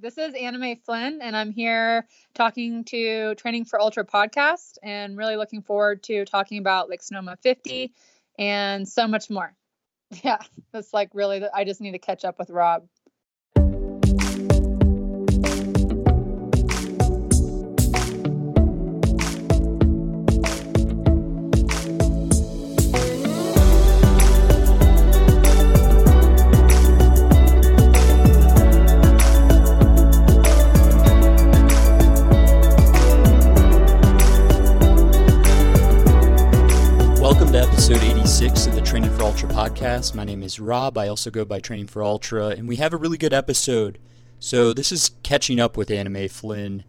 This is Anna Mae Flynn, and I'm here talking to Training for Ultra podcast and really looking forward to talking about like Sonoma 50 and so much more. Yeah, that's like really, I just need to catch up with Rob. Podcast. My name is Rob. I also go by Training for Ultra, and we have a really good episode. So, this is catching up with Anna Mae Flynn.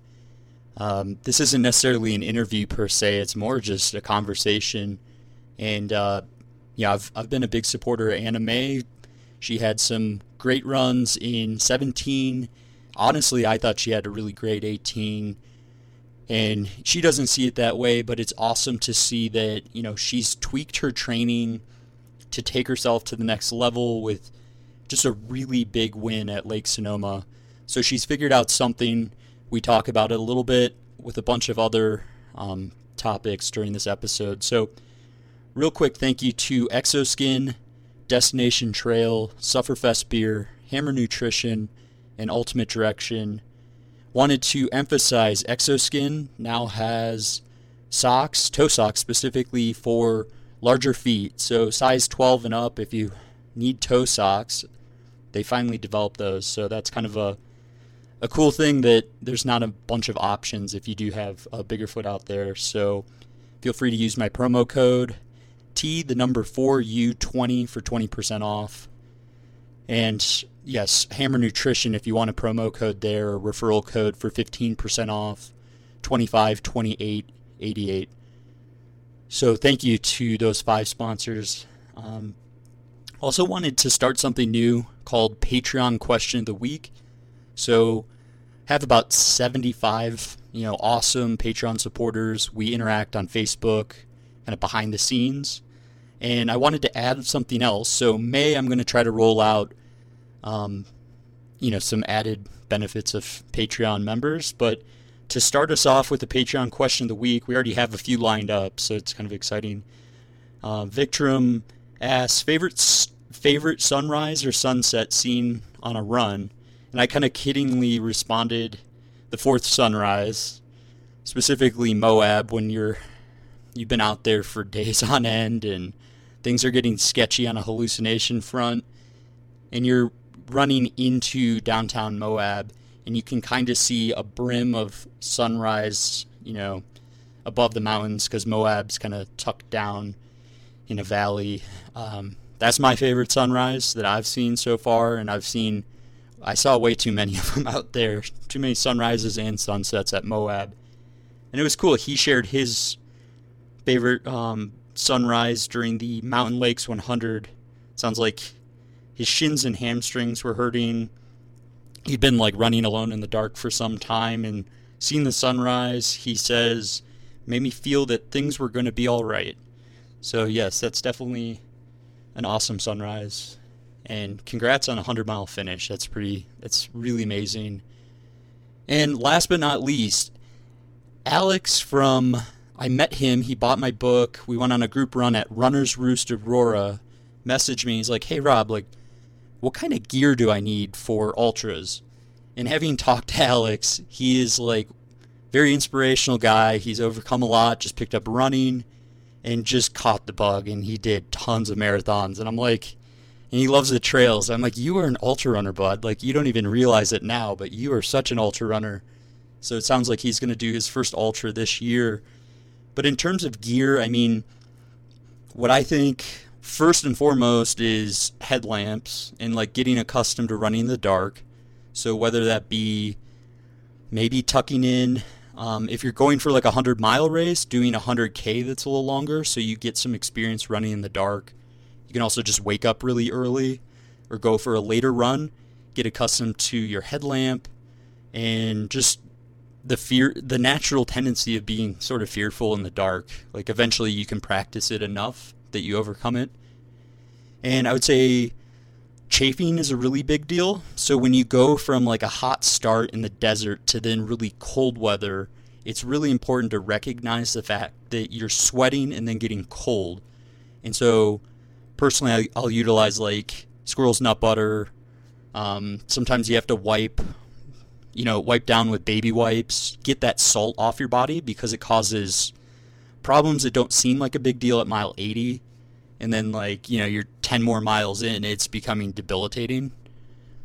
Um, this isn't necessarily an interview per se, it's more just a conversation. And, uh, yeah, I've, I've been a big supporter of Anna Mae. She had some great runs in 17. Honestly, I thought she had a really great 18 and she doesn't see it that way but it's awesome to see that you know she's tweaked her training to take herself to the next level with just a really big win at Lake Sonoma. So she's figured out something. We talk about it a little bit with a bunch of other um, topics during this episode. So, real quick, thank you to Exoskin, Destination Trail, Sufferfest Beer, Hammer Nutrition, and Ultimate Direction. Wanted to emphasize Exoskin now has socks, toe socks specifically for larger feet. So size 12 and up, if you need toe socks, they finally developed those. So that's kind of a a cool thing that there's not a bunch of options if you do have a bigger foot out there. So feel free to use my promo code T the number 4U20 for 20% off. And yes, Hammer Nutrition if you want a promo code there, referral code for 15% off, 25 28 88. So thank you to those five sponsors. Um, also wanted to start something new called Patreon Question of the Week. So have about 75, you know, awesome Patreon supporters. We interact on Facebook, kind of behind the scenes. And I wanted to add something else. So May, I'm going to try to roll out, um, you know, some added benefits of Patreon members. But to start us off with the Patreon question of the week, we already have a few lined up, so it's kind of exciting. Uh, Victrum asks favorite favorite sunrise or sunset scene on a run, and I kind of kiddingly responded the fourth sunrise, specifically Moab when you're you've been out there for days on end and things are getting sketchy on a hallucination front, and you're running into downtown Moab and you can kind of see a brim of sunrise, you know, above the mountains because Moab's kind of tucked down in a valley. Um, that's my favorite sunrise that I've seen so far, and I've seen, I saw way too many of them out there, too many sunrises and sunsets at Moab, and it was cool. He shared his favorite um, sunrise during the Mountain Lakes 100. Sounds like his shins and hamstrings were hurting he'd been like running alone in the dark for some time and seen the sunrise. He says, made me feel that things were going to be all right. So, yes, that's definitely an awesome sunrise. And congrats on a 100 mile finish. That's pretty, that's really amazing. And last but not least, Alex from, I met him. He bought my book. We went on a group run at Runner's Roost Aurora. Messaged me. He's like, hey, Rob, like, what kind of gear do I need for ultras? And having talked to Alex, he is like very inspirational guy. He's overcome a lot, just picked up running and just caught the bug and he did tons of marathons and I'm like and he loves the trails. I'm like, you are an ultra runner, bud. Like you don't even realize it now, but you are such an ultra runner. So it sounds like he's going to do his first ultra this year. But in terms of gear, I mean, what I think first and foremost is headlamps and like getting accustomed to running in the dark. So whether that be maybe tucking in, um, if you're going for like a hundred mile race, doing a hundred k that's a little longer, so you get some experience running in the dark. You can also just wake up really early, or go for a later run. Get accustomed to your headlamp, and just the fear, the natural tendency of being sort of fearful in the dark. Like eventually you can practice it enough that you overcome it. And I would say chafing is a really big deal. So when you go from like a hot start in the desert to then really cold weather, it's really important to recognize the fact that you're sweating and then getting cold. And so personally, I'll utilize like squirrel's nut butter. Um, sometimes you have to wipe, you know, wipe down with baby wipes, get that salt off your body because it causes problems that don't seem like a big deal at mile 80 and then like you know you're 10 more miles in it's becoming debilitating.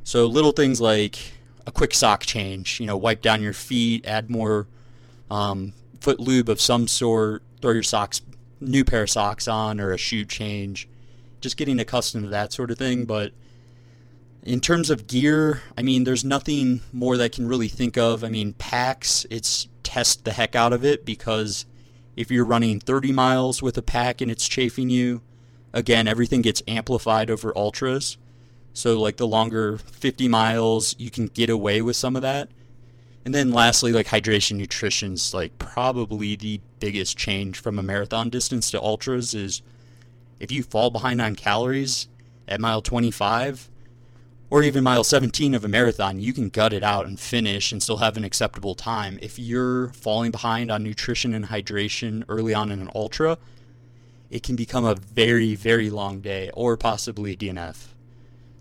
So little things like a quick sock change you know wipe down your feet add more um, foot lube of some sort throw your socks new pair of socks on or a shoe change. Just getting accustomed to that sort of thing but in terms of gear i mean there's nothing more that i can really think of. I mean packs it's test the heck out of it because if you're running 30 miles with a pack and it's chafing you again, everything gets amplified over ultras. So like the longer 50 miles, you can get away with some of that. And then lastly, like hydration nutrition's like probably the biggest change from a marathon distance to ultras is if you fall behind on calories at mile 25 or even mile 17 of a marathon, you can gut it out and finish and still have an acceptable time. If you're falling behind on nutrition and hydration early on in an ultra, it can become a very, very long day or possibly DNF.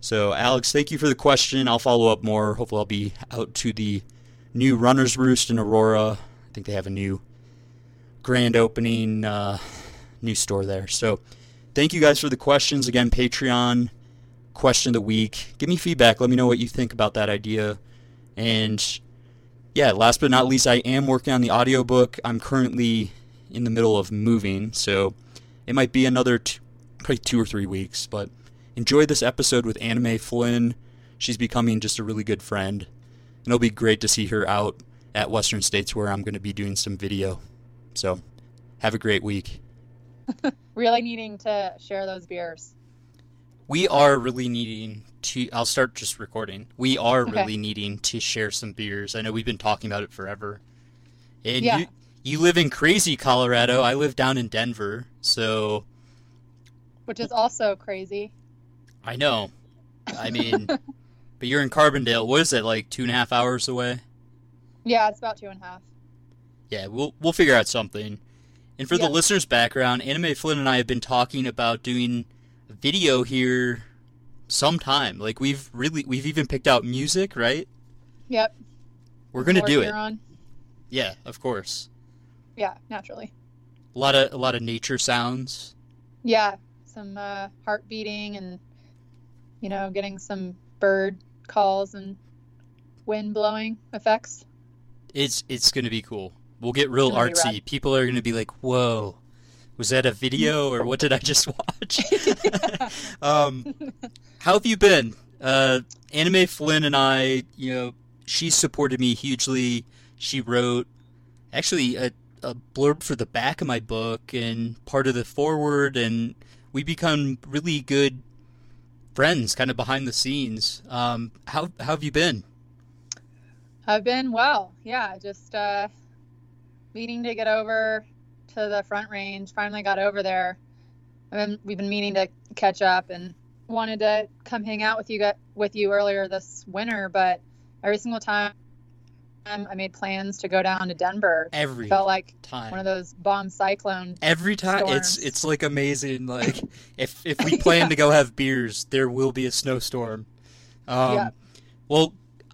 So, Alex, thank you for the question. I'll follow up more. Hopefully, I'll be out to the new Runner's Roost in Aurora. I think they have a new grand opening, uh, new store there. So, thank you guys for the questions. Again, Patreon question of the week. Give me feedback. Let me know what you think about that idea. And yeah, last but not least, I am working on the audiobook. I'm currently in the middle of moving, so it might be another two, probably two or three weeks, but enjoy this episode with Anna Mae Flynn. She's becoming just a really good friend. And it'll be great to see her out at Western States where I'm going to be doing some video. So have a great week. really needing to share those beers. We are really needing to. I'll start just recording. We are okay. really needing to share some beers. I know we've been talking about it forever. And yeah. you, you live in crazy Colorado. I live down in Denver, so. Which is also crazy. I know. I mean, but you're in Carbondale. What is it like? Two and a half hours away. Yeah, it's about two and a half. Yeah, we'll we'll figure out something. And for yep. the listeners' background, Anna Mae Flynn and I have been talking about doing a video here sometime. Like we've really we've even picked out music, right? Yep. We're gonna do it. On. Yeah, of course. Yeah, naturally. A lot of a lot of nature sounds. Yeah, some uh, heart beating and you know getting some bird calls and wind blowing effects. It's it's gonna be cool. We'll get real artsy. People are gonna be like, "Whoa, was that a video or what did I just watch?" um, how have you been? Uh, Anna Mae Flynn and I, you know, she supported me hugely. She wrote actually a a blurb for the back of my book and part of the forward, and we become really good friends, kind of behind the scenes. Um, how, how have you been? I've been well. Yeah, just uh, meaning to get over to the Front Range. Finally got over there. I Been, we've been meaning to catch up and wanted to come hang out with you with you earlier this winter, but every single time time I made plans to go down to Denver. Every felt like time one of those bomb cyclone. Every time storms. it's it's like amazing. Like if if we plan yeah. to go have beers, there will be a snowstorm. Um, yeah. Well,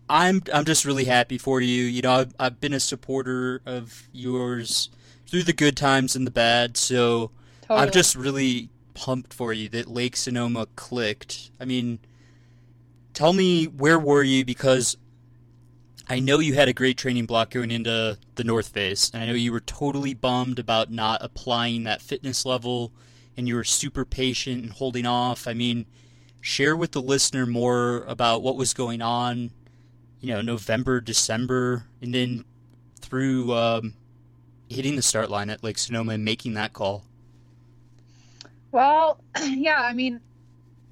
I'm I'm just really happy for you. You know, I've I've been a supporter of yours through the good times and the bad. So totally. I'm just really pumped for you that Lake Sonoma clicked. I mean, tell me where were you because I know you had a great training block going into the North Face, and I know you were totally bummed about not applying that fitness level, and you were super patient and holding off. I mean, share with the listener more about what was going on, you know, November, December, and then through um, hitting the start line at Lake Sonoma and making that call. Well, yeah, I mean,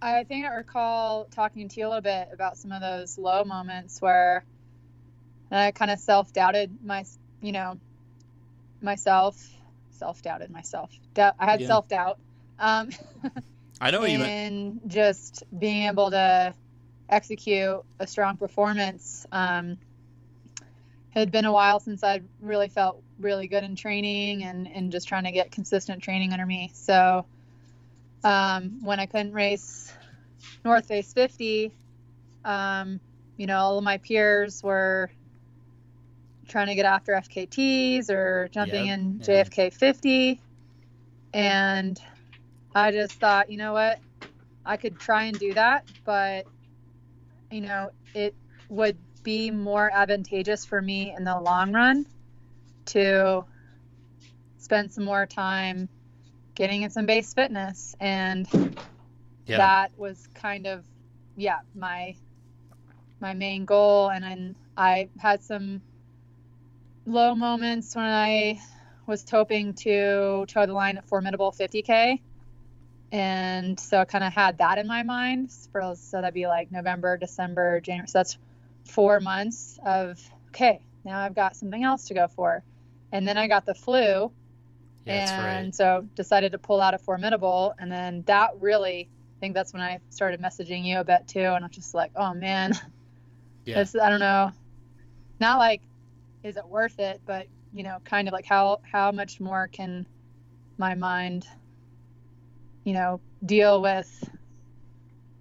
I think I recall talking to you a little bit about some of those low moments where and I kind of self doubted my, you know, myself, self doubted myself. I had yeah. self doubt. Um, I know you and just being able to execute a strong performance. Um, it had been a while since I'd really felt really good in training and, and just trying to get consistent training under me. So um, when I couldn't race North Face 50, um, you know, all of my peers were trying to get after FKTs or jumping yep, in. JFK 50. And I just thought, you know what? I could try and do that, but, you know, it would be more advantageous for me in the long run to spend some more time getting in some base fitness and yeah. that was kind of yeah my my main goal and then I had some low moments when I was hoping to toe the line at formidable 50k and so I kind of had that in my mind so that'd be like November December January so that's four months of okay now I've got something else to go for. And then I got the flu. Yeah, and right. so decided to pull out a formidable. And then that really I think that's when I started messaging you a bit too. And I'm just like oh man. Yeah. This, I don't know. Not like is it worth it? But you know kind of like how how much more can my mind you know deal with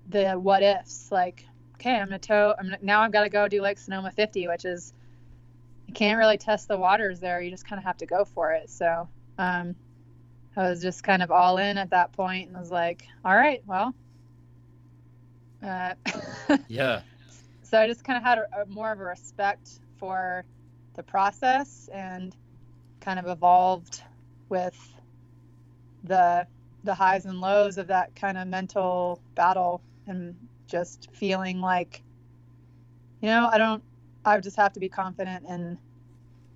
the what ifs? Like okay i'm gonna tow i'm gonna, now i've got to go do like sonoma 50 which is you can't really test the waters there. You just kind of have to go for it. So um, i was just kind of all in at that point and was like all right well uh, yeah. So i just kind of had a, a, more of a respect for the process and kind of evolved with the the highs and lows of that kind of mental battle and just feeling like you know i don't i just have to be confident and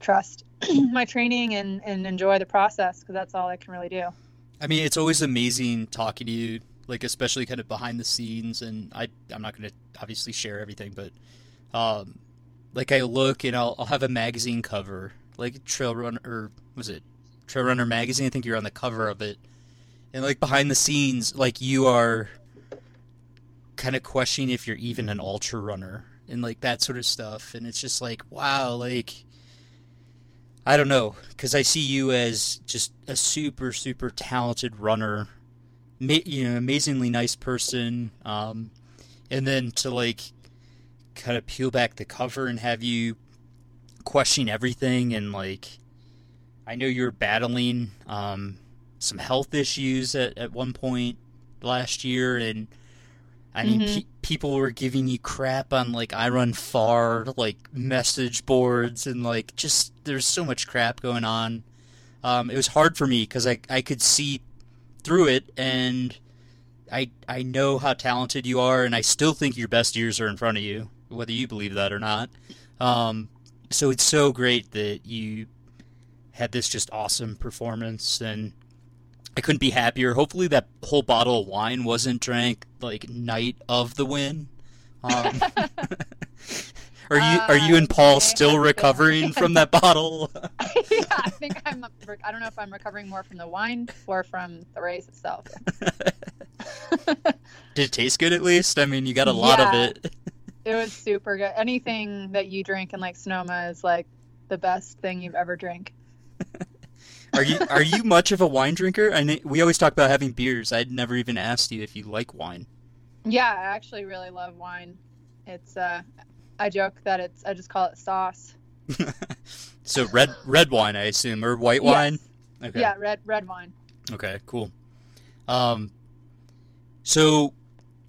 trust my training and and enjoy the process because that's all i can really do. I mean it's always amazing talking to you like especially kind of behind the scenes and i i'm not going to obviously share everything but um like I look and I'll, I'll have a magazine cover, like Trail Runner, or was it Trail Runner magazine? I think you're on the cover of it, and like behind the scenes, like you are kind of questioning if you're even an ultra runner and like that sort of stuff, and it's just like wow, like I don't know, because I see you as just a super super talented runner, you know, amazingly nice person, um, and then to like kind of peel back the cover and have you question everything and like I know you're battling um, some health issues at, at one point last year and I mean mm-hmm. pe- people were giving you crap on like iRunFar like message boards and like just there's so much crap going on. Um, it was hard for me because I I could see through it and I I know how talented you are and I still think your best years are in front of you whether you believe that or not. Um, so it's so great that you had this just awesome performance, and I couldn't be happier. Hopefully, that whole bottle of wine wasn't drank like night of the win. Um, are you are you and Paul uh, still recovering from that bottle? yeah, I think I'm. I don't know if I'm recovering more from the wine or from the race itself. Did it taste good at least? I mean, you got a lot yeah. of it. It was super good. Anything that you drink in like Sonoma is like the best thing you've ever drank. are you are you much of a wine drinker? I know, we always talk about having beers. I'd never even asked you if you like wine. Yeah, I actually really love wine. It's uh I joke that it's I just call it sauce. so red red wine, I assume, or white yes. wine? Okay. Yeah, red red wine. Okay, cool. Um so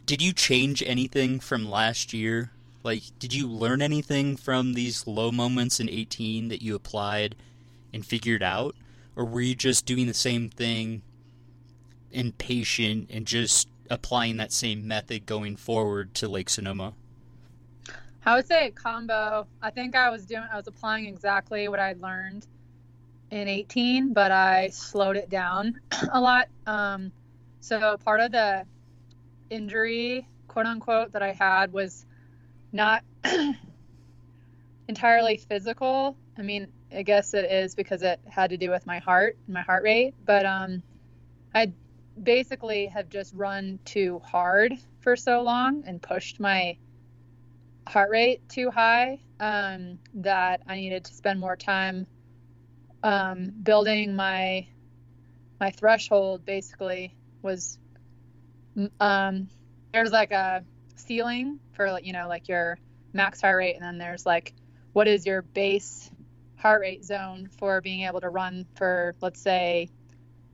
did you change anything from last year? Like, did you learn anything from these low moments in 18 that you applied and figured out? Or were you just doing the same thing impatient and just applying that same method going forward to Lake Sonoma? I would say a combo. I think I was doing, I was applying exactly what I learned in 18, but I slowed it down a lot. Um, so part of the injury, quote unquote, that I had was not entirely physical. I mean, I guess it is because it had to do with my heart, my heart rate. But um, I basically have just run too hard for so long and pushed my heart rate too high um, that I needed to spend more time um, building my my threshold. Basically, was um, there's like a ceiling for you know like your max heart rate, and then there's like what is your base heart rate zone for being able to run for let's say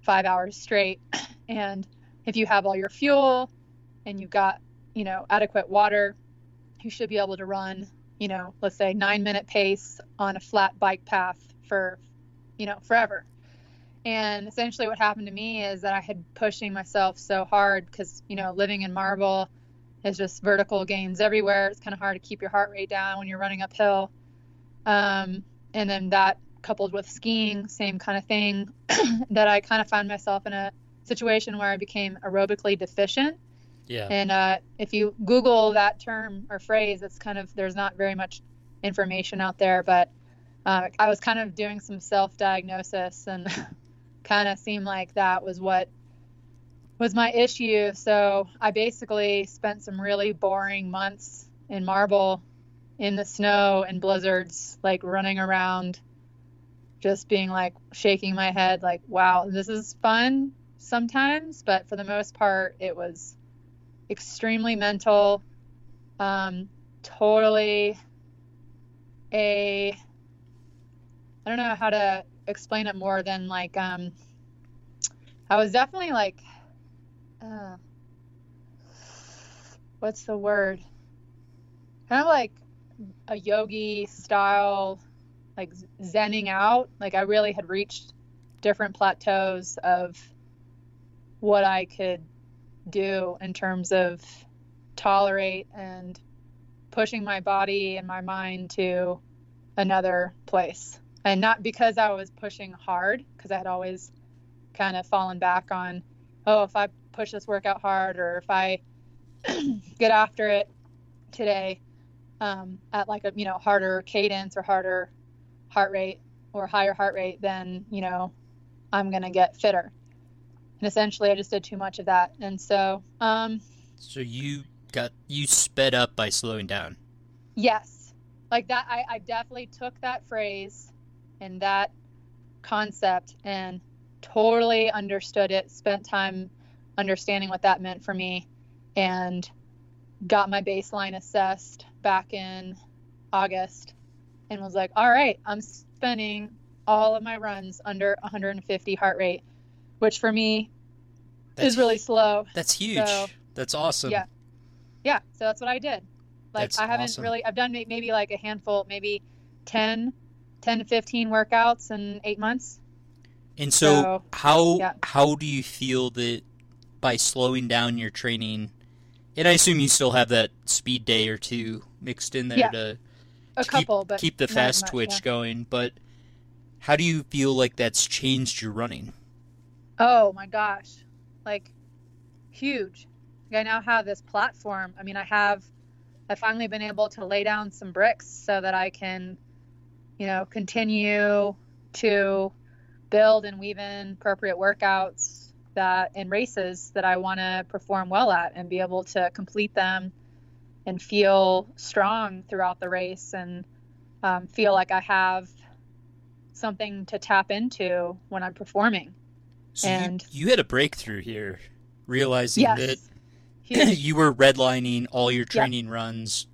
five hours straight. And if you have all your fuel and you've got you know adequate water you should be able to run, you know, let's say nine minute pace on a flat bike path for, you know, forever. And essentially what happened to me is that I had pushing myself so hard because, you know, living in marble is just vertical gains everywhere. It's kind of hard to keep your heart rate down when you're running uphill. Um, and then that coupled with skiing, same kind of thing, that I kind of found myself in a situation where I became aerobically deficient yeah. And uh, if you Google that term or phrase, it's kind of there's not very much information out there, but uh, I was kind of doing some self-diagnosis and kind of seemed like that was what was my issue. So I basically spent some really boring months in marble in the snow and blizzards, like running around, just being like shaking my head, like, wow, this is fun sometimes, but for the most part, it was extremely mental, um, totally a I don't know how to explain it more than like um, I was definitely like uh, what's the word? Kind of like a yogi style, like zenning out. Like I really had reached different plateaus of what I could do in terms of tolerate and pushing my body and my mind to another place. And not because I was pushing hard, because I had always kind of fallen back on, oh, if I push this workout hard or if I get after it today um, at like a you know harder cadence or harder heart rate or higher heart rate, then you know I'm gonna get fitter and essentially I just did too much of that. And so, um, so you got you sped up by slowing down. Yes, like that. I, I definitely took that phrase and that concept and totally understood it. Spent time understanding what that meant for me, and got my baseline assessed back in August, and was like, all right, I'm spending all of my runs under 150 heart rate which for me that's, is really slow. That's huge. So, that's awesome. Yeah. Yeah. So that's what I did. Like that's I haven't awesome. really, I've done maybe like a handful, maybe 10, 10 to 15 workouts in eight months. And so, so how, yeah. how do you feel that by slowing down your training, and I assume you still have that speed day or two mixed in there yeah. to, a to couple, keep, but keep the fast much, twitch yeah. going. But how do you feel like that's changed your running? Oh my gosh. Like huge. Like I now have this platform. I mean, I have I've finally been able to lay down some bricks so that I can, you know, continue to build and weave in appropriate workouts that in races that I want to perform well at and be able to complete them and feel strong throughout the race and um, feel like I have something to tap into when I'm performing. So and you, you had a breakthrough here, realizing yes, that you were redlining all your training yep. runs.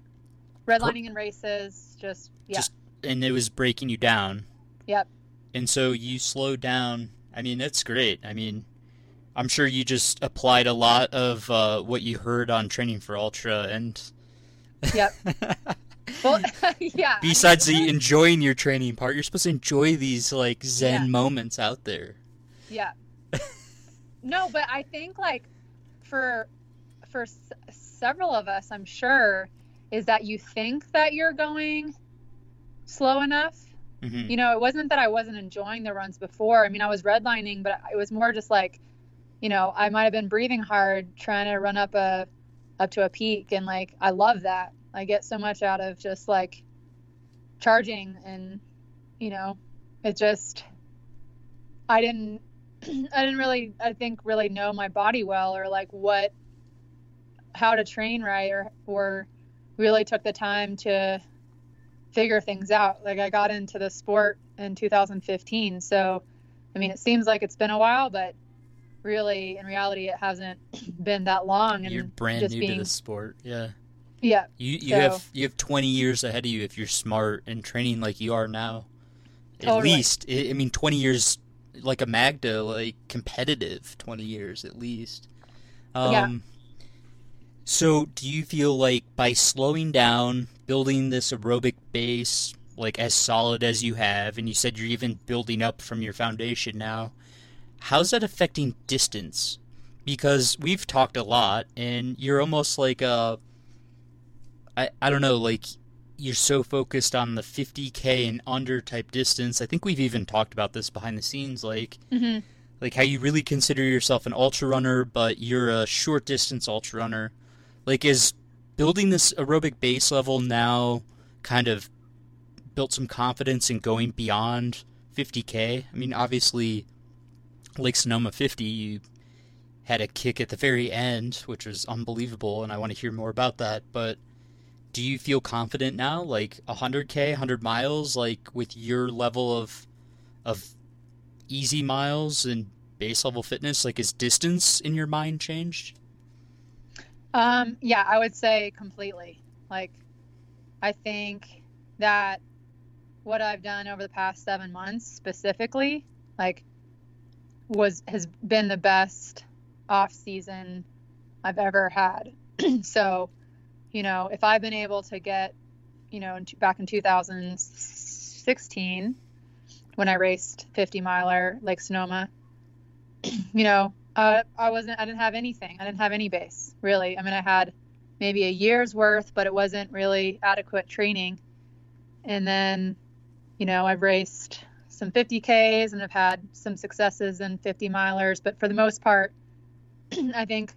Redlining in races, just yeah. Just and it was breaking you down. Yep. And so you slowed down. I mean, that's great. I mean, I'm sure you just applied a lot of uh, what you heard on Training for Ultra and. Yep. well, yeah. Besides the enjoying your training part, you're supposed to enjoy these like Zen yeah. moments out there. Yeah no, but I think like for for s- several of us, I'm sure, is that you think that you're going slow enough. Mm-hmm. You know, it wasn't that I wasn't enjoying the runs before. I mean, I was redlining, but it was more just like, you know, I might have been breathing hard trying to run up a up to a peak, and like I love that. I get so much out of just like charging, and you know, it just I didn't I didn't really, I think, really know my body well or like what, how to train right or, or really took the time to figure things out. Like I got into the sport in 2015. So, I mean, it seems like it's been a while, but really in reality, it hasn't been that long. And You're brand new being, to the sport. Yeah. Yeah. You, you so, have, you have 20 years ahead of you if you're smart and training like you are now. Totally. At least, I mean, 20 years like a Magda, like competitive 20 years at least. Um, yeah. So, do you feel like by slowing down, building this aerobic base, like as solid as you have, and you said you're even building up from your foundation now, how's that affecting distance? Because we've talked a lot, and you're almost like a, I, I don't know, like you're so focused on the 50k and under type distance. I think we've even talked about this behind the scenes, like mm-hmm. like how you really consider yourself an ultra runner, but you're a short distance ultra runner. Like, is building this aerobic base level now kind of built some confidence in going beyond 50k? I mean, obviously, Lake Sonoma 50, you had a kick at the very end, which was unbelievable, and I want to hear more about that, but do you feel confident now like 100k 100 miles like with your level of of easy miles and base level fitness like is distance in your mind changed um yeah i would say completely. Like i think that what i've done over the past seven months specifically like was has been the best off season i've ever had. So you know, if I've been able to get, you know, back in 2016 when I raced 50 miler Lake Sonoma, you know, uh, I wasn't, I didn't have anything. I didn't have any base really. I mean, I had maybe a year's worth, but it wasn't really adequate training. And then, you know, I've raced some 50Ks and I've had some successes in 50 milers, but for the most part, I think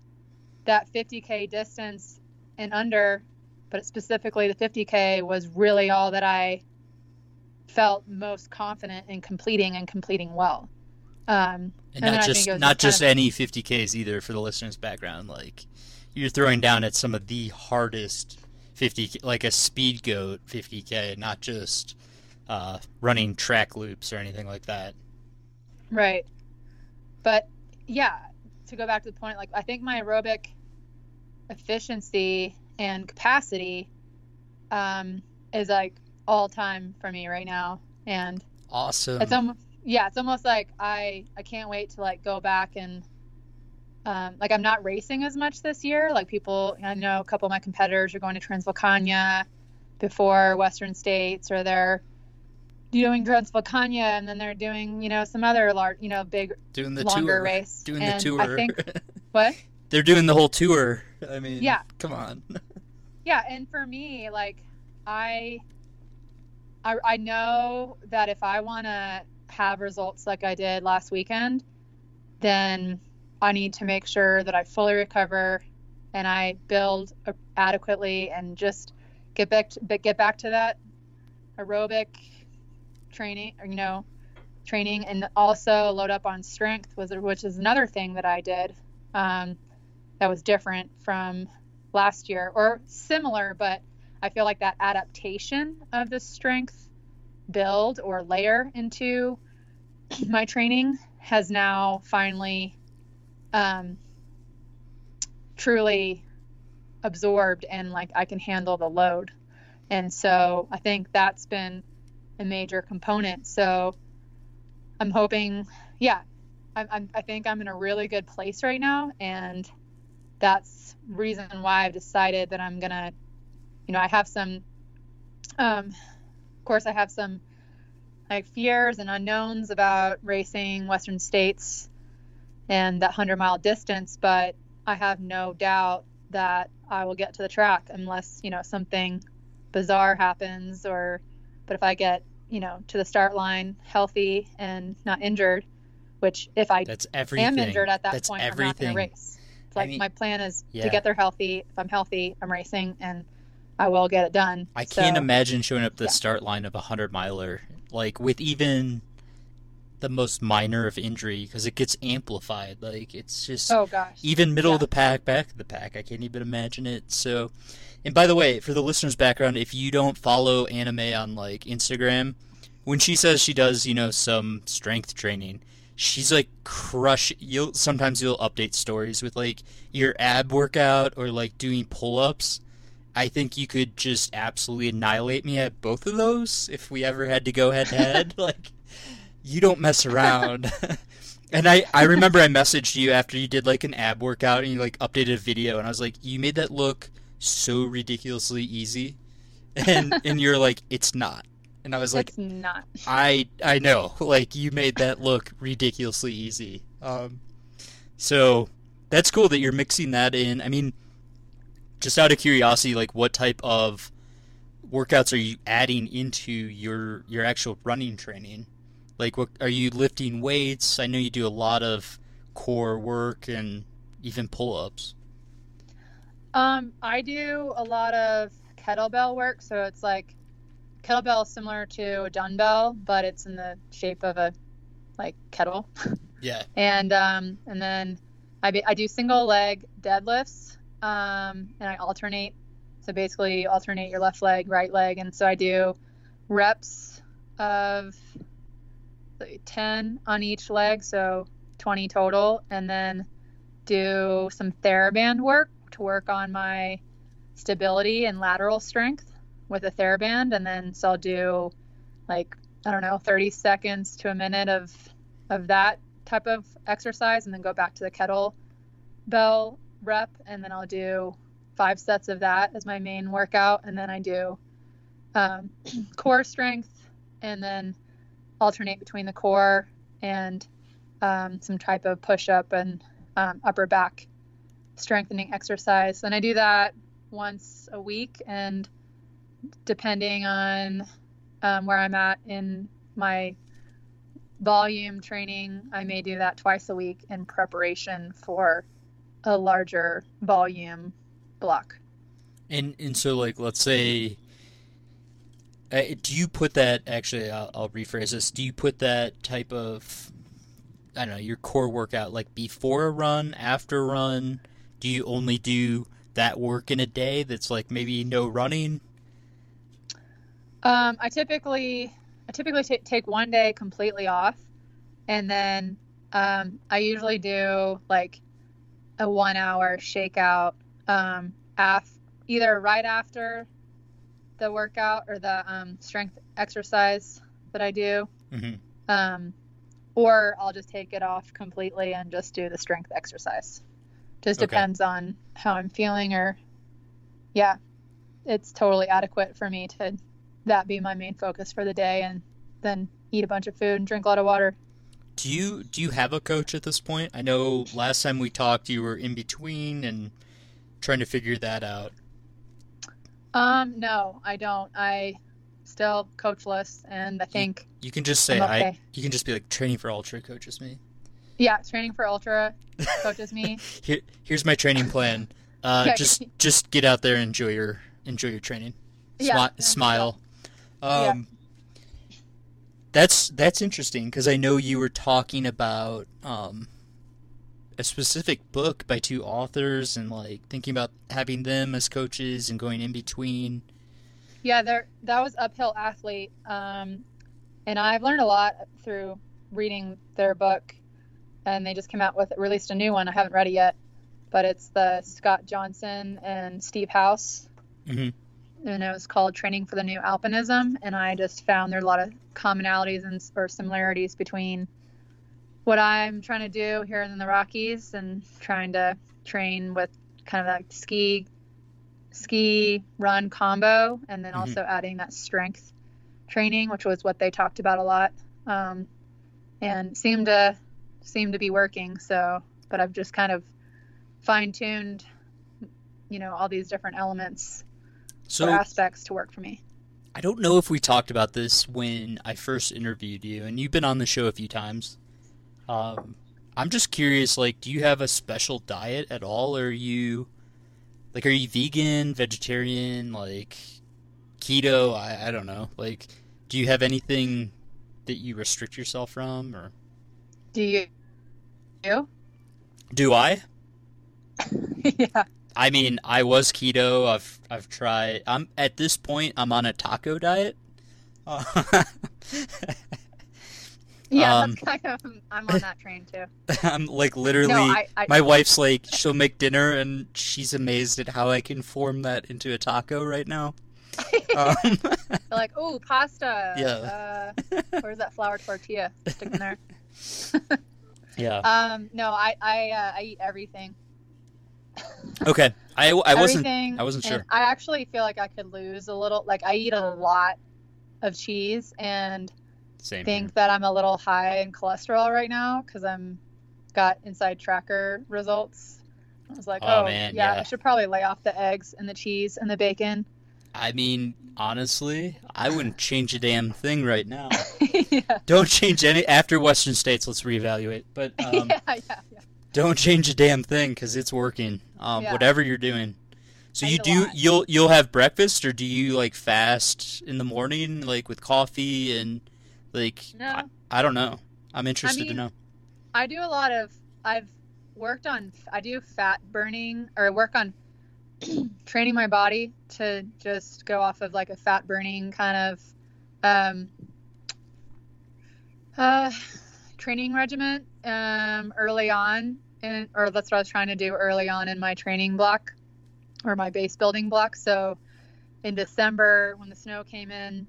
that 50K distance and under, but specifically the 50K was really all that I felt most confident in completing and completing well. Um, and, and not just not just, of, any 50Ks either for the listeners' background. Like you're throwing down at some of the hardest 50, like a Speedgoat 50K, not just uh, running track loops or anything like that. Right. But yeah, to go back to the point, like I think my aerobic efficiency and capacity um, is like all time for me right now. And awesome. It's almost yeah, it's almost like I I can't wait to like go back and um, like I'm not racing as much this year. Like people, I know a couple of my competitors are going to Transvolcania before Western States, or they're doing Transvolcania, and then they're doing you know some other large, you know, big doing the longer tour. race. Doing and the tour. I think what they're doing the whole tour. I mean, yeah, come on. yeah, and for me, like, I, I, I know that if I want to have results like I did last weekend, then I need to make sure that I fully recover and I build adequately and just get back to, get back to that aerobic training, you know, training, and also load up on strength was which is another thing that I did. Um, that was different from last year or similar, but I feel like that adaptation of the strength build or layer into my training has now finally um, truly absorbed and like I can handle the load. And so I think that's been a major component. So I'm hoping, yeah, I, I, I think I'm in a really good place right now. And that's reason why I've decided that I'm gonna, you know, I have some, um, of course, I have some like fears and unknowns about racing Western States and that hundred mile distance, but I have no doubt that I will get to the track unless you know something bizarre happens or, but if I get you know to the start line healthy and not injured, which if I that's everything. am injured at that that's point, everything. I'm not going to race. Like I mean, my plan is yeah. to get there healthy. If I'm healthy, I'm racing, and I will get it done. I so, can't imagine showing up the yeah. start line of a hundred miler like with even the most minor of injury because it gets amplified. Like it's just oh gosh, even middle Yeah. of the pack, back of the pack. I can't even imagine it. So, and by the way, for the listeners' background, if you don't follow Anna Mae on like Instagram, when she says she does, you know, some strength training, she's like crush. You'll sometimes you'll update stories with like your ab workout or like doing pull ups. I think you could just absolutely annihilate me at both of those if we ever had to go head to head. Like, you don't mess around. and I, I remember I messaged you after you did like an ab workout and you like updated a video and I was like, you made that look so ridiculously easy. And and you're like, it's not. And I was like, it's not. I I know, like you made that look ridiculously easy. Um, so that's cool that you're mixing that in. I mean, just out of curiosity, like what type of workouts are you adding into your your actual running training? Like, what are you lifting weights? I know you do a lot of core work and even pull-ups. Um, I do a lot of kettlebell work, so it's like kettlebell is similar to a dumbbell, but it's in the shape of a like kettle. Yeah. and um, and then I, be, I do single leg deadlifts, um, and I alternate. So basically, alternate your left leg, right leg, and so I do reps of like, ten on each leg, so twenty total, and then do some TheraBand work to work on my stability and lateral strength with a TheraBand, and then so I'll do like I don't know, 30 seconds to a minute of of that type of exercise, and then go back to the kettlebell rep, and then I'll do five sets of that as my main workout, and then I do um, core strength, and then alternate between the core and um, some type of push up and um, upper back strengthening exercise. And I do that once a week, and depending on um, where I'm at in my volume training, I may do that twice a week in preparation for a larger volume block. And and so like let's say, uh, do you put that actually? I'll, I'll rephrase this. Do you put that type of, I don't know, your core workout like before a run, after a run? Do you only do that work in a day? That's like maybe no running. Um, I typically I typically ta take one day completely off, and then um, I usually do like a one hour shakeout um, af- either right after the workout or the um, strength exercise that I do, hmm um, or I'll just take it off completely and just do the strength exercise. Just Okay. depends on how I'm feeling, or yeah, it's totally adequate for me to that be my main focus for the day, and then eat a bunch of food and drink a lot of water. Do you do you have a coach at this point? I know last time we talked, you were in between and trying to figure that out. Um, no, I don't. I still coachless, and I think You can just say I'm I. You can just be like training for ultra coaches me. yeah, training for ultra coaches me. Here, here's my training plan. Uh, Yeah. just just get out there and enjoy your enjoy your training. Yeah, Smi- and smile. Yeah. That's that's interesting because I know you were talking about um, a specific book by two authors and like thinking about having them as coaches and going in between. Yeah, there that was uphill athlete, um, and I've learned a lot through reading their book. And they just came out with released a new one. I haven't read it yet, but it's the Scott Johnston and Steve House, Mhm. And it was called Training for the New Alpinism. And I just found there are a lot of commonalities and or similarities between what I'm trying to do here in the Rockies and trying to train with kind of like ski ski run combo and then Mhm. also adding that strength training which was what they talked about a lot um, and seemed to seemed to be working so but i've just kind of fine-tuned you know all these different elements So aspects to work for me I don't know if we talked about this when I first interviewed you, and you've been on the show a few times. Um, I'm just curious, like, do you have a special diet at all, or are you, like, are you vegan, vegetarian, like, keto? I, I don't know. Like, do you have anything that you restrict yourself from, or Do you? You? do I? yeah. I mean, I was keto. I've I've tried. I'm at this point. I'm on a taco diet. Uh, Yeah, Um, kind of. I'm on that train too. I'm like literally. No, I. I my wife's like, she'll make dinner, and she's amazed at how I can form that into a taco right now. Um, They're like, oh, pasta. Yeah. Uh, where's that flour tortilla? Stick in there. yeah. Um, no, I I uh, I eat everything. Okay. I, I wasn't. Everything, I wasn't sure. I actually feel like I could lose a little. Like I eat a lot of cheese and Same. think that I'm a little high in cholesterol right now because I'm got InsideTracker results. I was like, Oh, oh, man, yeah, yeah. I should probably lay off the eggs and the cheese and the bacon. I mean, honestly, I wouldn't change a damn thing right now. yeah. Don't change any after Western States. Let's reevaluate. But um, yeah, yeah. Don't change a damn thing because it's working. Um, Yeah. whatever you're doing. So I you do lot. you'll you'll have breakfast or do you like fast in the morning like with coffee and like No. I, I don't know. I'm interested to mean, know. I do a lot of. I've worked on. I do fat burning or work on training my body to just go off of like a fat burning kind of um, uh, training regimen um, early on, and or that's what I was trying to do early on in my training block or my base building block. So in December when the snow came in,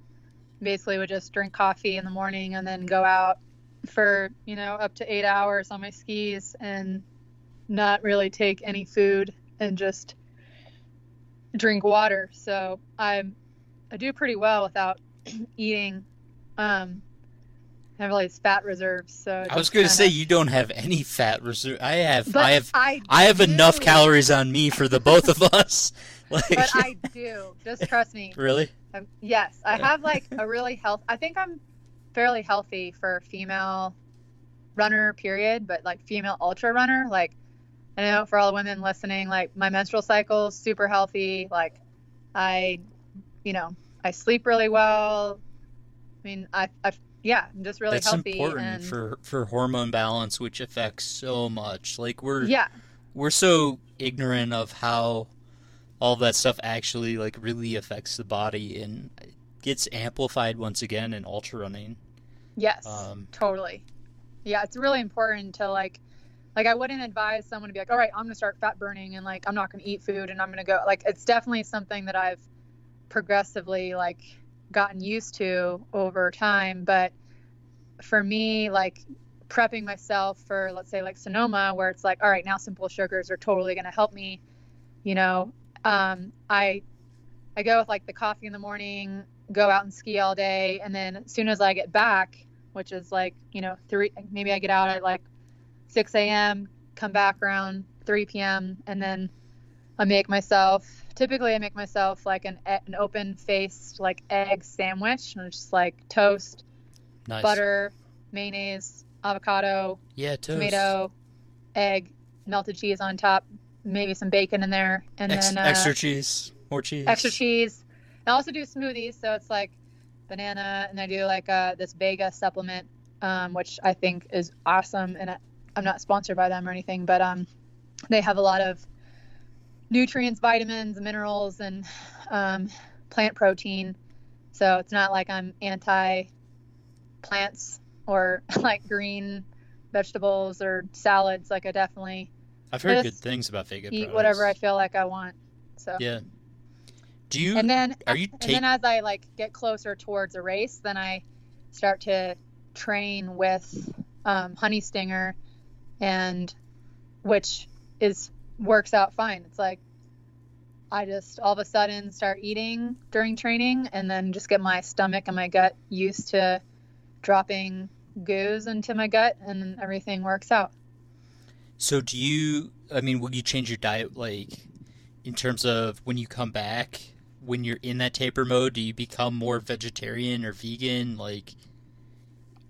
basically would just drink coffee in the morning and then go out for you know up to eight hours on my skis and not really take any food and just drink water so i'm i do pretty well without eating um I have all these fat reserves so I was going to say you don't have any fat reserve. I have but I have I, I have enough calories on me for the both of us. Like but i do just trust me really? Um, yes, I have like a really health. I think I'm fairly healthy for female runner, period. But like female ultra runner, like I know for all the women listening, like my menstrual cycle is super healthy. Like I, you know, I sleep really well. I mean, I, I yeah, just really That's healthy. important and for for hormone balance which affects so much. Like we're yeah, we're so ignorant of how all that stuff actually like really affects the body and gets amplified once again in ultra running. yes, Um, totally. Yeah, it's really important to like like I wouldn't advise someone to be like, all right, I'm gonna start fat burning and like I'm not gonna eat food and I'm gonna go like it's definitely something that I've progressively like gotten used to over time. But for me, like prepping myself for let's say like Sonoma, where it's like, all right, now simple sugars are totally gonna help me, you know, um, I I go with like the coffee in the morning, go out and ski all day, and then as soon as I get back, which is like you know three, maybe I get out at like 6 a.m., come back around 3 p.m., and then I make myself. Typically, I make myself like an an open faced like egg sandwich, and just like toast, nice. butter, mayonnaise, avocado, Yeah, toast. tomato, egg, melted cheese on top, maybe some bacon in there, and Ex- then uh, extra cheese, more cheese. extra cheese. I also do smoothies, so it's like banana, and I do like uh, this Vega supplement, um, which I think is awesome. And I, I'm not sponsored by them or anything, but um, they have a lot of nutrients, vitamins, minerals, and um, plant protein. So it's not like I'm anti plants or like green vegetables or salads. Like I definitely I've heard good things about Vega eat products. whatever I feel like I want. So Yeah. Do you and then are you and then as I like get closer towards a race, then I start to train with um, honey stinger, and which is works out fine. It's like I just all of a sudden start eating during training, and then just get my stomach and my gut used to dropping goos into my gut, and then everything works out. So do you? I mean, will you change your diet like in terms of when you come back? When you're in that taper mode, do you become more vegetarian or vegan? Like,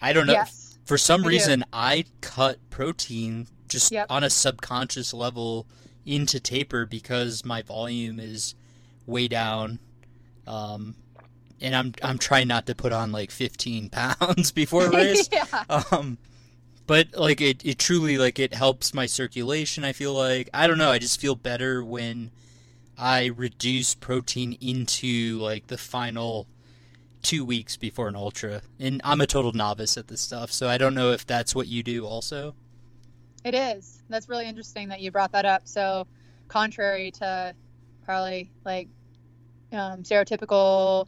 I don't know. Yes. For some I do. reason, I cut protein just Yep. on a subconscious level into taper because my volume is way down. Um, and I'm I'm trying not to put on like 15 pounds before a race. yeah. Um, but like it, it truly like it helps my circulation. I feel like I don't know. I just feel better when I reduce protein into like the final two weeks before an ultra. And I'm a total novice at this stuff, so I don't know if that's what you do also. It is. That's really interesting that you brought that up. So, contrary to probably like um, stereotypical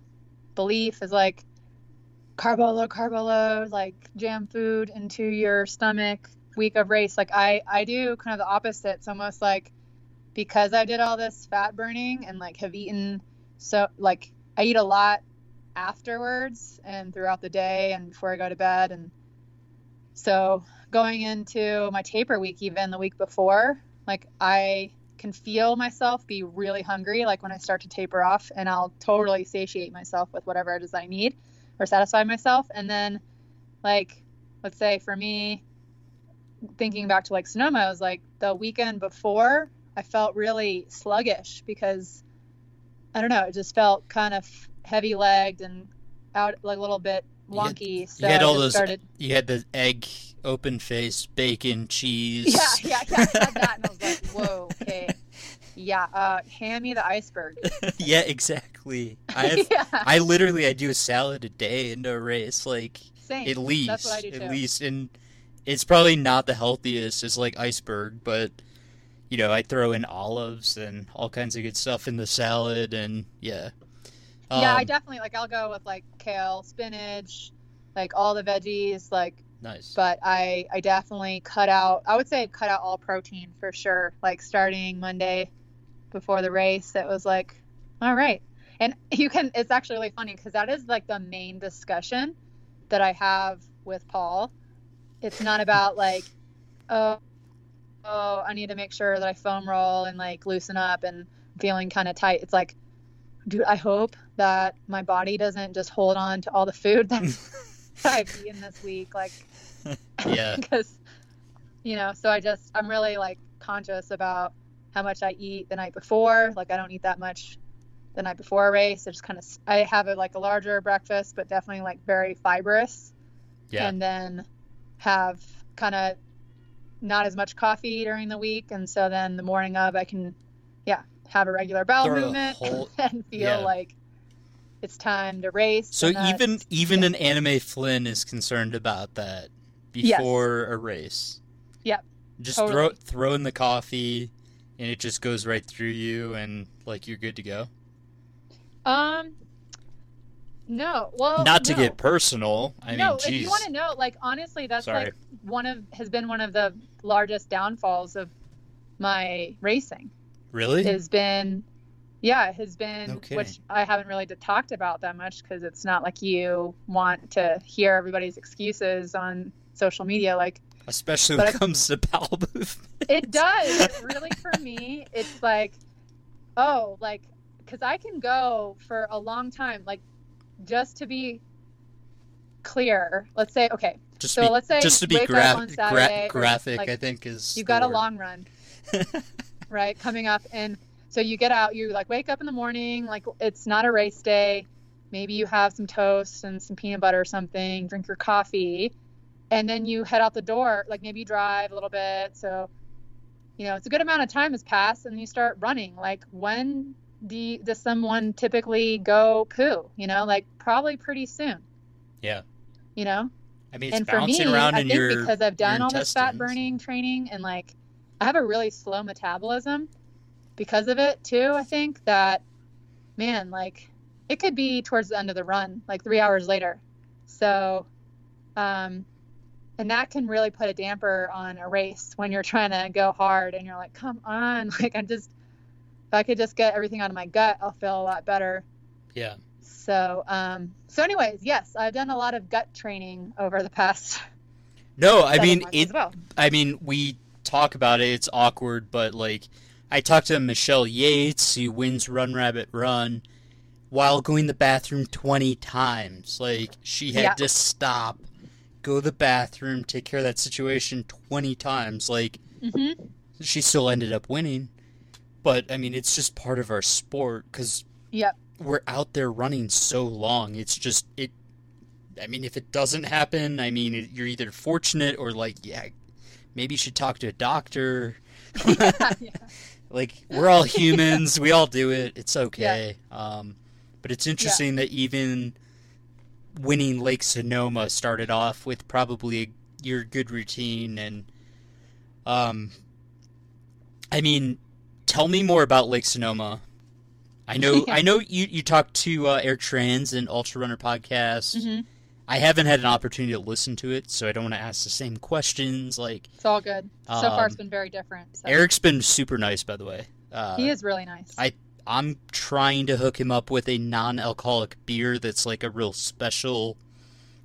belief, is like carbo load, carbo load, like jam food into your stomach week of race. Like I, I do kind of the opposite. It's almost like because I did all this fat burning and like have eaten so like I eat a lot afterwards and throughout the day and before I go to bed and so going into my taper week even the week before like I can feel myself be really hungry like when I start to taper off and I'll totally satiate myself with whatever it is I need or satisfy myself and then like let's say for me thinking back to like Sonoma I was like the weekend before I felt really sluggish because I don't know it just felt kind of heavy legged and out like a little bit wonky. You had, so you had all those. started. You had the egg, open face, bacon, cheese. Yeah, yeah, yeah. I had that, and I was like, "Whoa, okay, yeah." Uh, hand me the iceberg. yeah, exactly. I have, yeah, I literally I do a salad a day into a race, like same. at least, That's what I do at least, and it's probably not the healthiest. It's like iceberg, but you know I throw in olives and all kinds of good stuff in the salad, and yeah. yeah, I Um, definitely like. I'll go with like kale, spinach, like all the veggies, like. Nice. But I, I definitely cut out. I would say cut out all protein for sure. Like starting Monday, before the race, it was like, all right. And you can. It's actually really funny because that is like the main discussion that I have with Paul. It's not about like, oh, oh, I need to make sure that I foam roll and like loosen up and feeling kind of tight. It's like, dude, I hope that my body doesn't just hold on to all the food that I've eaten this week. Like, yeah, because you know so i just i'm really like conscious about how much i eat the night before like i don't eat that much the night before a race i just kind of i have a like a larger breakfast but definitely like very fibrous yeah. and then have kind of not as much coffee during the week and so then the morning of i can yeah have a regular bowel Throw movement whole- and feel yeah. like it's time to race So even even yeah. an Anna Mae Flynn is concerned about that Yes. before a race. Yep, Just totally. throw throw in the coffee, and it just goes right through you, and like you're good to go. um no well Not to no. get personal. I no, mean, if geez. you want to know, like honestly, that's Sorry. like one of has been one of the largest downfalls of my racing. really? Has been, yeah, has been Okay. which I haven't really talked about that much because it's not like you want to hear everybody's excuses on social media. Like Especially when it I- comes to bowel movement. it does really for me. It's like, oh, like because I can go for a long time, like just to be clear. Let's say, okay, Just so be, let's say just to be gra- on gra- graphic, like, I think is you've got a long run right coming up and so you get out you like wake up in the morning like it's not a race day maybe you have some toast and some peanut butter or something drink your coffee and then you head out the door like maybe you drive a little bit so you know it's a good amount of time has passed and you start running like when do you, does someone typically go poo you know like probably pretty soon Yeah. you know I mean, it's and for me, around I in think your because I've done all this fat burning training and like I have a really slow metabolism because of it too. I think that man, like it could be towards the end of the run, like three hours later. So, um, and that can really put a damper on a race when you're trying to go hard and you're like, come on, like i'm just if I could just get everything out of my gut, I'll feel a lot better. Yeah. So, um, so anyways, yes, I've done a lot of gut training over the past. No, I mean it. well. I mean, we talk about it. It's awkward, but like, I talked to Michelle Yates, who wins Run Rabbit Run, while going to the bathroom twenty times. Like, she had Yeah. to stop, go to the bathroom, take care of that situation twenty times. Like, hmm she still ended up winning, but I mean, it's just part of our sport because Yep. we're out there running so long. It's just it. I mean, if it doesn't happen, I mean, it, you're either fortunate or like, yeah, maybe you should talk to a doctor. yeah, yeah. Like we're all humans, we all do it. It's okay. Um, but it's interesting that even winning Lake Sonoma started off with probably your good routine and um I mean tell me more about Lake Sonoma. I know. I know you you talked to uh, Eric Schranz and Ultra Runner podcast. hmm I haven't had an opportunity to listen to it, so I don't want to ask the same questions. Like It's all good. So far, it's been very different. So. Eric's been super nice, by the way. Uh, he is really nice. I- I'm trying to hook him up with a non-alcoholic beer that's like a real special.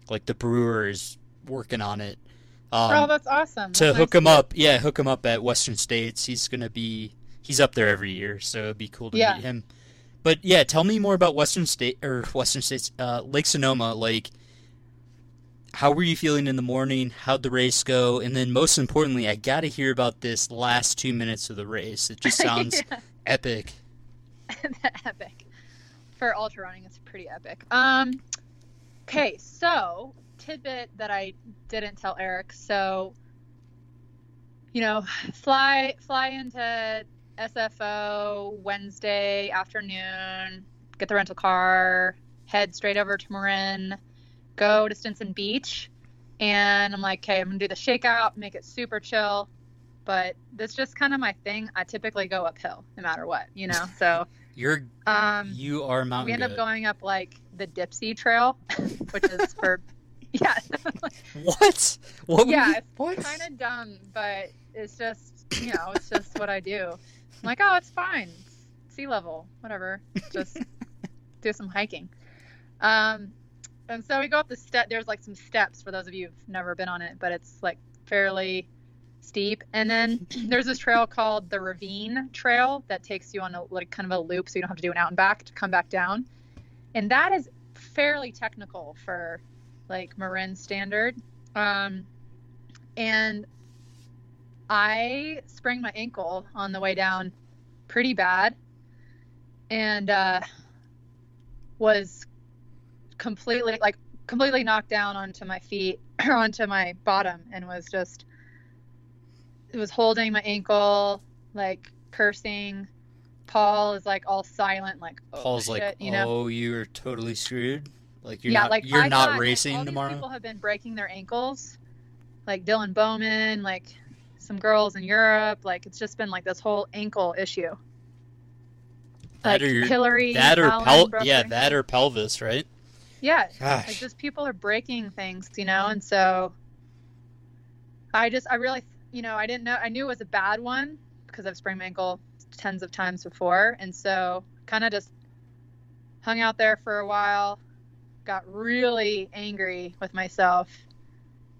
Like the brewer is working on it. Um, oh, that's awesome. to That's hook nice him up, yeah, hook him up at Western States. He's gonna be he's up there every year, so it'd be cool to Yeah. meet him. But yeah, tell me more about Western State or Western States, uh, Lake Sonoma. Like, how were you feeling in the morning? How'd the race go? And then most importantly, I got to hear about this last two minutes of the race. It just sounds epic. epic. For ultra running, it's pretty epic. Um, okay, so tidbit that I didn't tell Eric. So, you know, fly fly into SFO Wednesday afternoon, get the rental car, head straight over to Marin, go to Stinson Beach, and I'm like, okay, I'm gonna do the shakeout, make it super chill. But that's just kind of my thing. I typically go uphill no matter what, you know. So You're um, you are a mountain. we end up going up like the Dipsea Trail, which is for yeah, What? What? Yeah, you- it's kind of dumb, but it's just you know, it's just what I do. I'm like, oh, it's fine, it's sea level, whatever. Just do some hiking. Um, and so we go up the step. There's like some steps for those of you who've never been on it, but it's like fairly steep. And then there's this trail called the Ravine Trail that takes you on a like kind of a loop, so you don't have to do an out and back to come back down. And that is fairly technical for like Marin standard. Um, and I sprained my ankle on the way down pretty bad and uh, was completely like completely knocked down onto my feet or onto my bottom and was just was holding my ankle like cursing paul is like all silent like oh, Paul's shit, like, you know oh, you're totally screwed. Like you're yeah, not like you're I not thought, like, racing all these tomorrow. People have been breaking their ankles, like Dylan Bowman, like some girls in Europe. Like it's just been like this whole ankle issue. That Like or your- Hillary, that or pel- yeah, their that or pelvis, right? yeah. Like just people are breaking things, you know, and so I just I really you know I didn't know I knew it was a bad one because I've sprained my ankle tens of times before, and so kind of just hung out there for a while, got really angry with myself,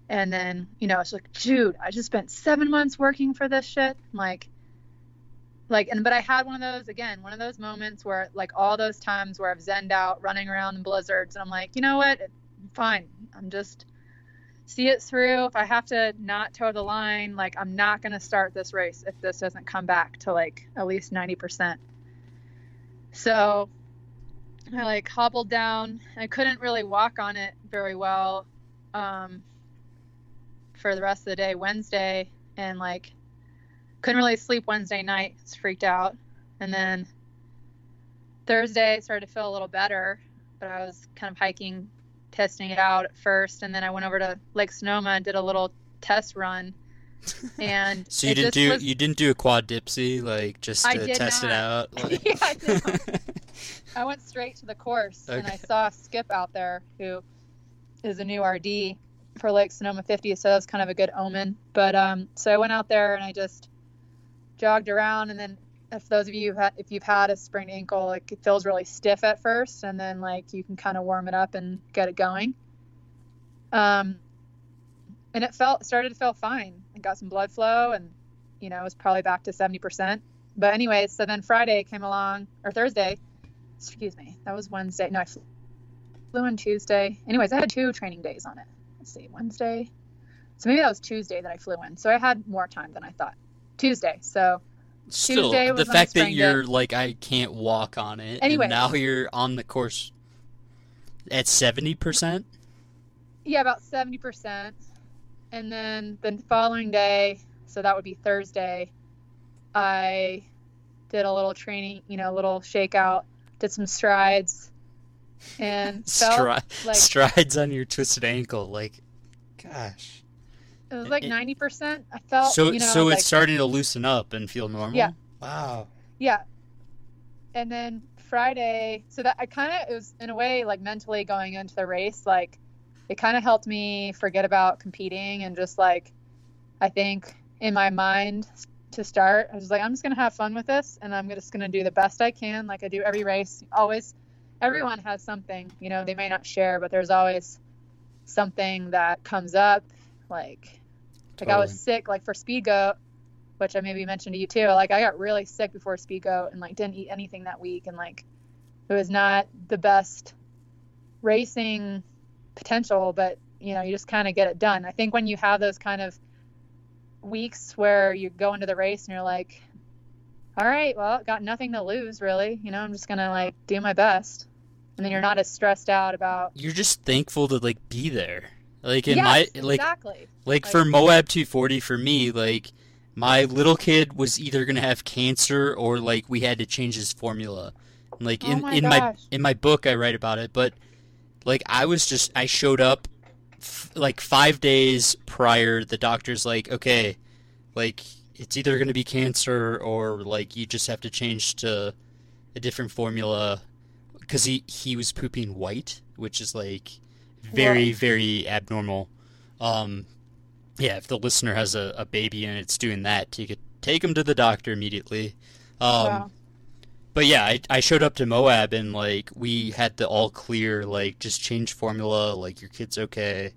and then you know it's like, dude, I just spent seven months working for this shit, like. Like and but I had one of those again, one of those moments where like all those times where I've zenned out, running around in blizzards, and I'm like, you know what, fine, I'm just see it through. If I have to not toe the line, like I'm not gonna start this race if this doesn't come back to like at least 90%. So I like hobbled down. I couldn't really walk on it very well um, for the rest of the day Wednesday, and like couldn't really sleep Wednesday night. I was freaked out, and then Thursday I started to feel a little better, but I was kind of hiking, testing it out at first, and then I went over to Lake Sonoma and did a little test run. And So you didn't do was- you didn't do a quad Dipsea like just to did test it out. Like... Yeah, I did not. I went straight to the course and I Okay. saw Skip out there who is a new RD for Lake Sonoma 50, so that was kind of a good omen. But um, so I went out there and I just jogged around, and then if those of you had, if you've had a sprained ankle, like it feels really stiff at first, and then like you can kind of warm it up and get it going. Um, and it felt started to feel fine. I got some blood flow, and you know it was probably back to 70%. But anyways, so then Friday came along or Thursday. Excuse me, that was Wednesday. No, I flew in Tuesday. Anyways, I had two training days on it. Let's see, Wednesday. So maybe that was Tuesday that I flew in. So I had more time than I thought. Tuesday. So Still, Tuesday the fact that you're it. like I can't walk on it, Anyway. and now you're on the course at seventy percent. Yeah, about 70%. And then the following day, so that would be Thursday, I did a little training, you know, a little shakeout, did some strides, and felt Stri- like strides on your twisted ankle, like, gosh. It was like 90%. I felt, so you know, so like, it's starting to loosen up and feel normal. Yeah. Wow. Yeah. And then Friday, so that I kind of, it was in a way like mentally going into the race, like it kind of helped me forget about competing and just like, I think in my mind to start, I was like, I'm just going to have fun with this and I'm just going to do the best I can, like I do every race. Always, everyone has something, you know, they may not share, but there's always something that comes up. Like, like I was sick, like for Speedgoat, which I maybe mentioned to you too. Like I got really sick before Speedgoat and like didn't eat anything that week and like it was not the best racing potential, but you know, you just kind of get it done. I think when you have those kind of weeks where you go into the race and you're like, all right, well, got nothing to lose really. You know, I'm just gonna like do my best. And then you're not as stressed out about You're just thankful to like be there. Like in yes, my like exactly. Like for Moab 240 for me, like my little kid was either gonna have cancer or like we had to change his formula. Like Oh in my in my in my book I write about it, but like I was just I showed up f- like 5 days prior the doctor's like, "Okay, like it's either gonna be cancer or like you just have to change to a different formula because he he was pooping white, which is like very very abnormal. Um, yeah, if the listener has a, a baby and it's doing that, you could take him to the doctor immediately. Um, Wow. But yeah, I, I showed up to Moab and like we had the all clear, like just change formula, like your kid's okay.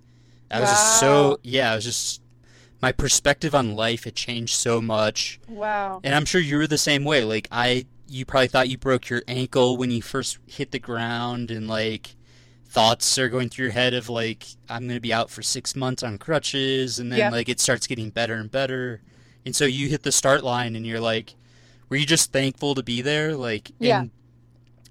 I was just so yeah, I was just my perspective on life had changed so much. Wow. And I'm sure you were the same way. Like I, you probably thought you broke your ankle when you first hit the ground, and like thoughts are going through your head of like I'm gonna be out for six months on crutches, and then Yeah. like it starts getting better and better, and so you hit the start line, and you're like, were you just thankful to be there, like Yeah. and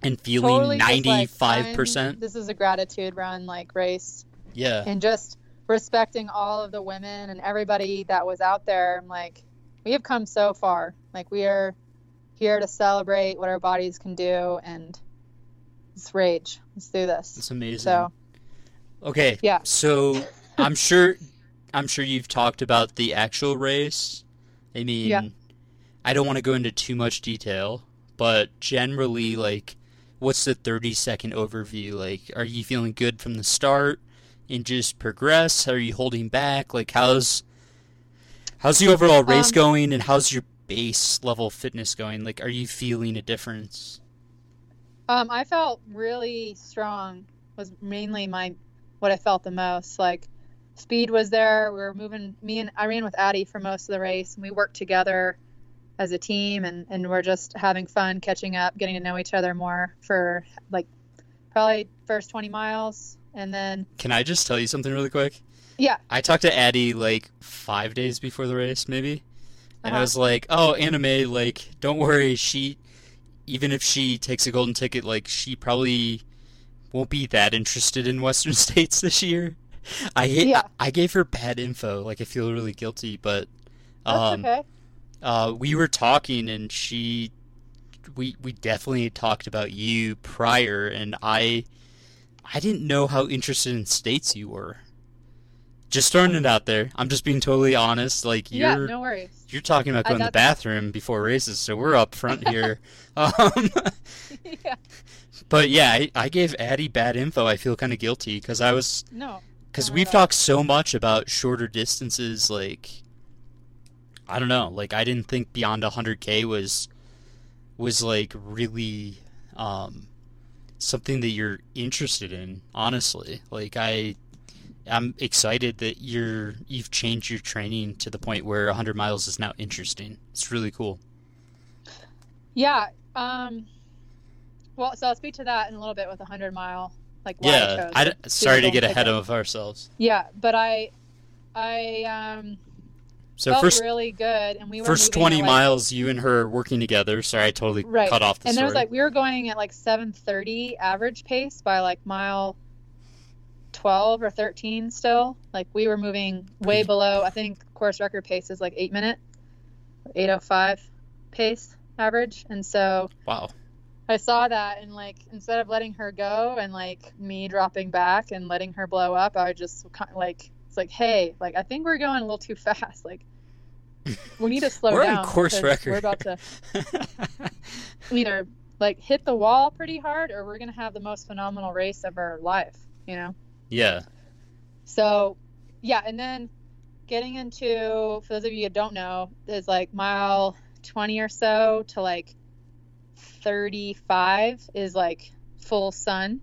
and feeling Totally ninety five I'm- percent? This is a gratitude run, like race. Yeah, and just respecting all of the women and everybody that was out there. I'm like, we have come so far. Like we are here to celebrate what our bodies can do and let's rage. Let's do this. it's amazing. So Okay. Yeah. So I'm sure I'm sure you've talked about the actual race. I mean, Yeah. I don't want to go into too much detail, but generally like what's the 30 second overview? Like are you feeling good from the start and just progress? Are you holding back? Like how's how's the overall race Um, going and how's your base level fitness going? Like are you feeling a difference? Um, I felt really strong. Was mainly my what I felt the most. Like speed was there. We were moving. Me and I ran with Addie for most of the race, and we worked together as a team, and and we're just having fun, catching up, getting to know each other more for like probably first 20 miles, and then Can I just tell you something really quick? yeah, I talked to Addie like five days before the race, maybe, and I Uh-huh. was like, "Oh, Anna Mae, like, don't worry. She, even if she takes a golden ticket, like, she probably won't be that interested in Western states this year." I hate, Yeah. I, gave her bad info. Like, I feel really guilty, but that's um, okay. uh, we were talking, and she, we we definitely talked about you prior, and I, I didn't know how interested in states you were. Just throwing it out there. I'm just being totally honest. Like you're no worries. you're talking about going to the bathroom before races, so we're up front here. um, yeah, but yeah, I, I gave Addie bad info. I feel kind of guilty because I was no, because we've talked so much about shorter distances. Like I don't know. Like I didn't think beyond 100k was was like really um, something that you're interested in. Honestly, like I. I'm excited that you're you've changed your training to the point where 100 miles is now interesting. It's really cool. yeah. Um, well, so I'll speak to that in a little bit with a hundred mile, like I Yeah, I, it. sorry to get ahead of ourselves. Yeah, but I, I, um, So felt first really good, and we were first 20 like- miles, you and her working together. Sorry, I totally Right. cut off the and there was like we were going at like 7:30 average pace by like mile 12 or 13 still. Like we were moving way mm-hmm. below i think course record pace is like 8 minute 805 pace average. And so wow. i saw that and like instead of letting her go and like me dropping back and letting her blow up i just kind of like it's like hey like i think we're going a little too fast. Like we need to slow We're down course record. we're about to either like hit the wall pretty hard or we're gonna have the most phenomenal race of our life you know yeah. so yeah and then getting into for those of you who don't know is like mile 20 or so to like 35 is like full sun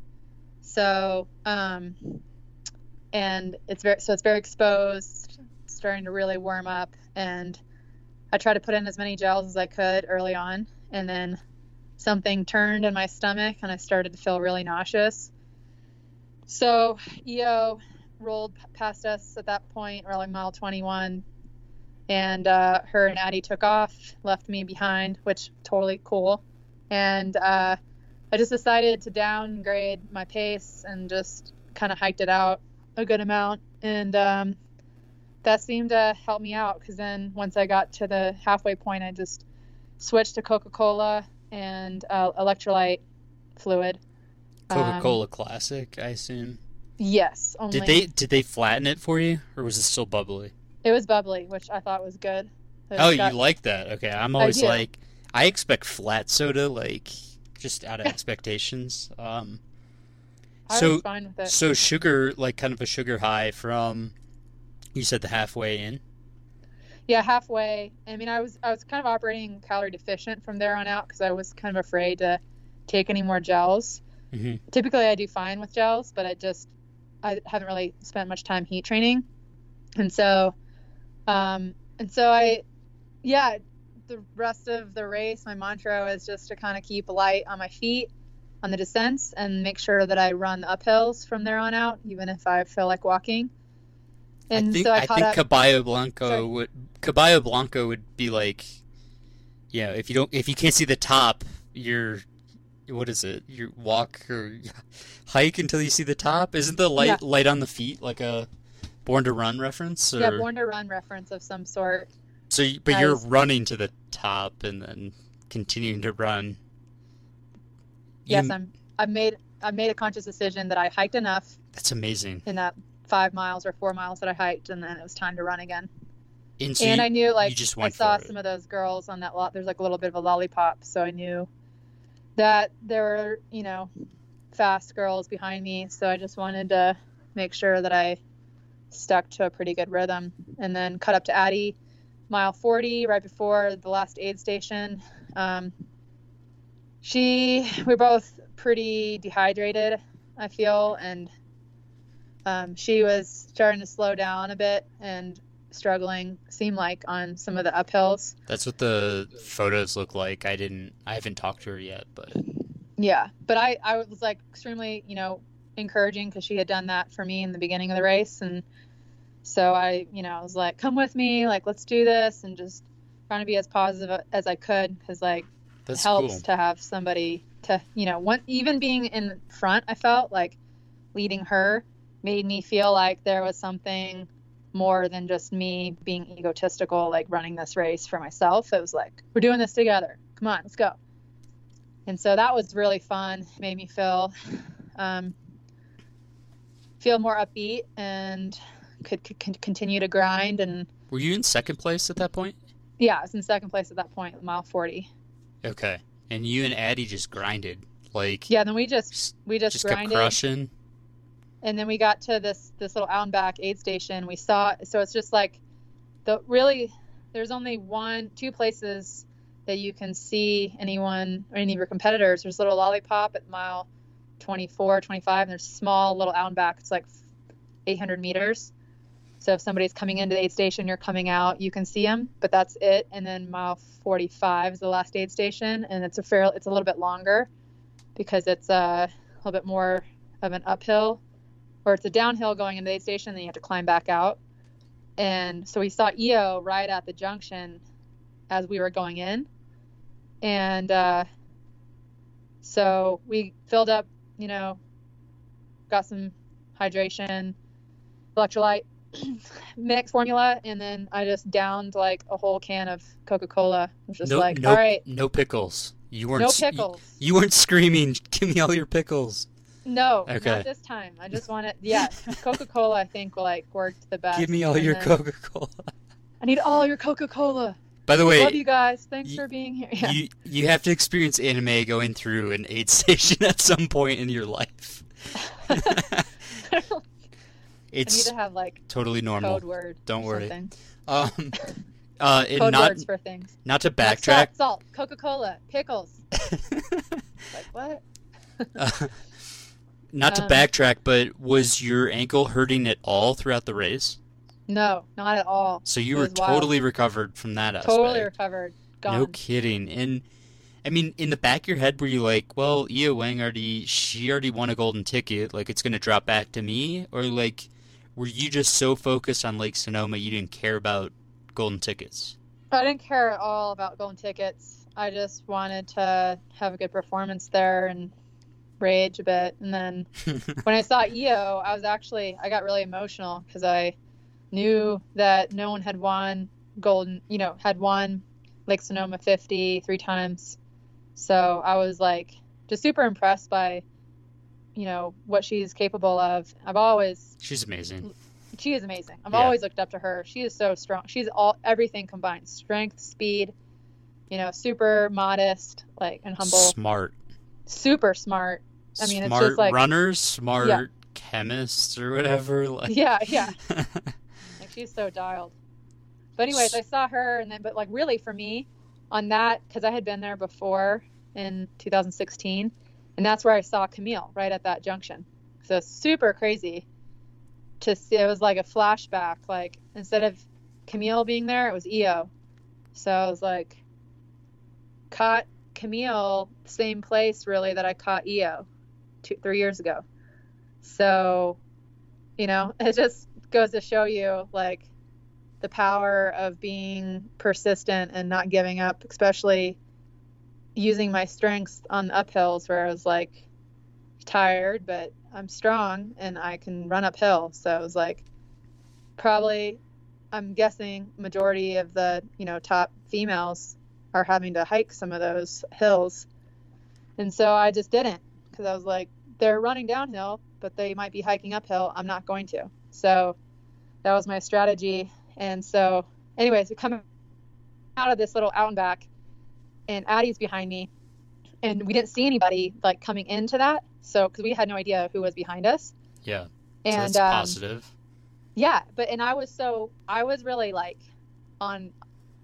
so um and it's very so it's very exposed starting to really warm up and i tried to put in as many gels as i could early on and then something turned in my stomach and i started to feel really nauseous so eo rolled past us at that point or mile 21 and uh, her and addie took off left me behind which totally cool. And uh, i just decided to downgrade my pace and just kind of hiked it out a good amount. And um, that seemed to help me out because then once i got to the halfway point i just switched to coca-cola and uh, electrolyte fluid Um, Coca-Cola Classic, I assume. yes only Did they did they flatten it for you, or was it still bubbly? It was bubbly, which I thought was good. Oh, got- you like that? Okay, I'm always do. like, I expect flat soda, like just out of expectations. Um, I so was fine with it. so sugar, like kind of a sugar high from, you said the halfway in. Yeah, halfway. I mean, I was I was kind of operating calorie deficient from there on out because I was kind of afraid to take any more gels. Hmm Typically, I do fine with gels, but I just I haven't really spent much time heat training, and so, um, and so I, yeah, the rest of the race, my mantra is just to kind of keep light on my feet on the descents and make sure that I run the uphills from there on out, even if I feel like walking. And I think so I, I, think up. Caballo Blanco Sorry. would Caballo Blanco would be like, yeah, if you don't if you can't see the top, you're what is it? You walk or hike until you see the top. Isn't the light Yeah. light on the feet like a Born to Run reference? Or... yeah, born to run reference of some sort. So, you, but you're running to the top and then continuing to run. You- Yes, I'm. I've made. I made a conscious decision that I hiked enough That's amazing. in that five miles or four miles that I hiked, and then it was time to run again. And, so and you- I knew like I saw some of those girls on that lot. There's like a little bit of a lollipop, so I knew that there were you know fast girls behind me. So I just wanted to make sure that I stuck to a pretty good rhythm, and then cut up to Addie, mile 40, right before the last aid station. Um, she, we're both pretty dehydrated, I feel, and um, she was starting to slow down a bit and struggling seem like on some of the uphills That's what the photos look like. I didn't. I haven't talked to her yet, but yeah but i i was like extremely you know encouraging because she had done that for me in the beginning of the race and so i you know i was like come with me like let's do this and just trying to be as positive as i could because like that's it helps cool. to have somebody to you know one even being in front i felt like leading her made me feel like there was something more than just me being egotistical like running this race for myself it was like we're doing this together come on let's go and so that was really fun It made me feel um, feel more upbeat and could, could continue to grind and Were you in second place at that point? yeah i was in second place at that point mile 40 Okay. And you and Addie just grinded, like yeah then we just we just, just kept grinded crushing. And then we got to this this little out and back aid station. We saw so it's just like the really there's only one two places that you can see anyone or any of your competitors. There's a little lollipop at mile 24 25 and there's small little out and back it's like 800 meters. So if somebody's coming into the aid station you're coming out you can see them but that's it. And then mile 45 is the last aid station and it's a fair it's a little bit longer because it's uh, a little bit more of an uphill or it's a downhill going into the aid station then you have to climb back out And so we saw EO right at the junction as we were going in. And uh, so we filled up, you know, got some hydration, electrolyte mix formula, and then I just downed like a whole can of Coca Cola. Was just no, like, no, all right, no pickles. You weren't no s- you- pickles. You, weren't screaming, "Give me all your pickles." No, Okay. not this time. I just want it. yeah, Coca Cola. I think like worked the best. Give me all And your Coca Cola. I need all your Coca Cola. By the way, Love you guys. Thanks for being here. Yeah. you you have to experience Anna Mae going through an aid station at some point in your life. I it's need to have like totally normal. code word. Don't worry. something. Um, uh, and Code not words for things. not to Like backtrack. Salt, salt, Coca Cola, pickles. Like what? Uh, not to Um, backtrack, but was your ankle hurting at all throughout the race? No, not at all. So you It were was wild. totally recovered from that aspect. Totally recovered. Gone. No kidding. And I mean, in the back of your head, were you like, well, Yiou Wang already, she already won a golden ticket, like it's gonna drop back to me? Or like, were you just so focused on Lake Sonoma you didn't care about golden tickets? I didn't care at all about golden tickets. I just wanted to have a good performance there and rage a bit. And then when I saw EO, I was actually I got really emotional because I knew that no one had won golden, you know, had won Lake Sonoma 50 three times. So I was like just super impressed by, you know, what she's capable of. I've always She's amazing. she is amazing. I've Yeah. always looked up to her. She is so strong. She's all everything combined: strength, speed. You know, super modest, like and humble. Smart. Super smart. I mean, it's smart just like- runners, smart Yeah. chemists or whatever. Like, Yeah, yeah. Like she's so dialed. But anyways, I saw her, and then but like really for me, on that because I had been there before in 2016, and that's where I saw Camille right at that junction. So super crazy to see. It was like a flashback. Like instead of Camille being there, it was EO. So I was like, caught Camille same place really that I caught EO two three years ago. So, you know, it just goes to show you like the power of being persistent and not giving up, especially using my strengths on the uphills where I was like tired, but I'm strong and I can run uphill. So it was like probably I'm guessing majority of the, you know, top females are having to hike some of those hills. And so I just didn't because I was like, they're running downhill, but they might be hiking uphill. I'm not going to. So that was my strategy. And so, anyways, we come out of this little out and back, and Addie's behind me, and we didn't see anybody like coming into that. So, because we had no idea who was behind us. yeah. So And that's um, positive. yeah, but and I was so I was really like on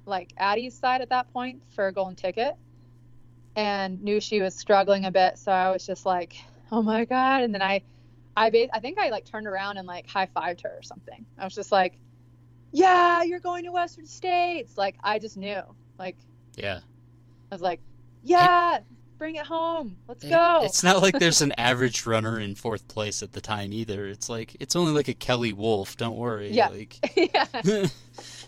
like Addie's side at that point for a golden ticket and knew she was struggling a bit, so I was just like, "Oh my god." And then I I I think I like turned around and like high-fived her or something. I was just like, "Yeah, you're going to Western States." Like I just knew. Like Yeah. I was like, "Yeah, bring it home. Let's And go." It's not like there's an average runner in fourth place at the time either. It's like it's only like a Kelly Wolf. Don't worry. Yeah. Like, yeah.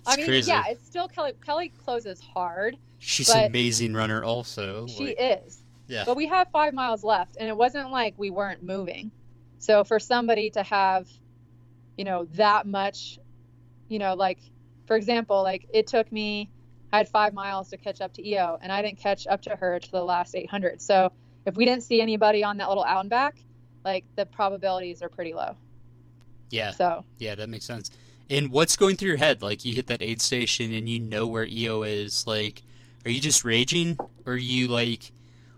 I mean, crazy. yeah, it's still Kelly Kelly closes hard. She's an amazing runner, also. She like- is. Yeah. But we have five miles left, and it wasn't like we weren't moving. So for somebody to have, you know, that much, you know, like, for example, like it took me, I had five miles to catch up to EO, and I didn't catch up to her to the last 800. So if we didn't see anybody on that little out and back, like the probabilities are pretty low. yeah. So Yeah, that makes sense. And what's going through your head? Like you hit that aid station and you know where EO is. Like, are you just raging, or are you like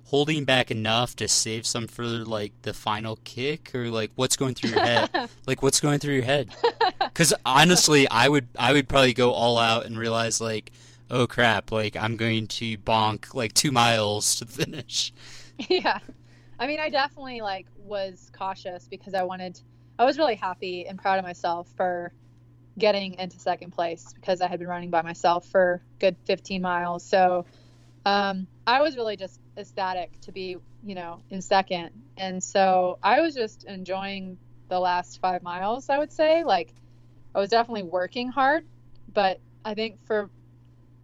holding back enough to save some for like the final kick, or like what's going through your head? like what's going through your head? Because honestly, I would I would probably go all out and realize like, oh crap, like I'm going to bonk like two miles to the finish. yeah i mean i definitely like was cautious because i wanted i was really happy and proud of myself for getting into second place because i had been running by myself for good 15 miles so um, i was really just ecstatic to be you know in second and so i was just enjoying the last five miles i would say like I was definitely working hard, but I think for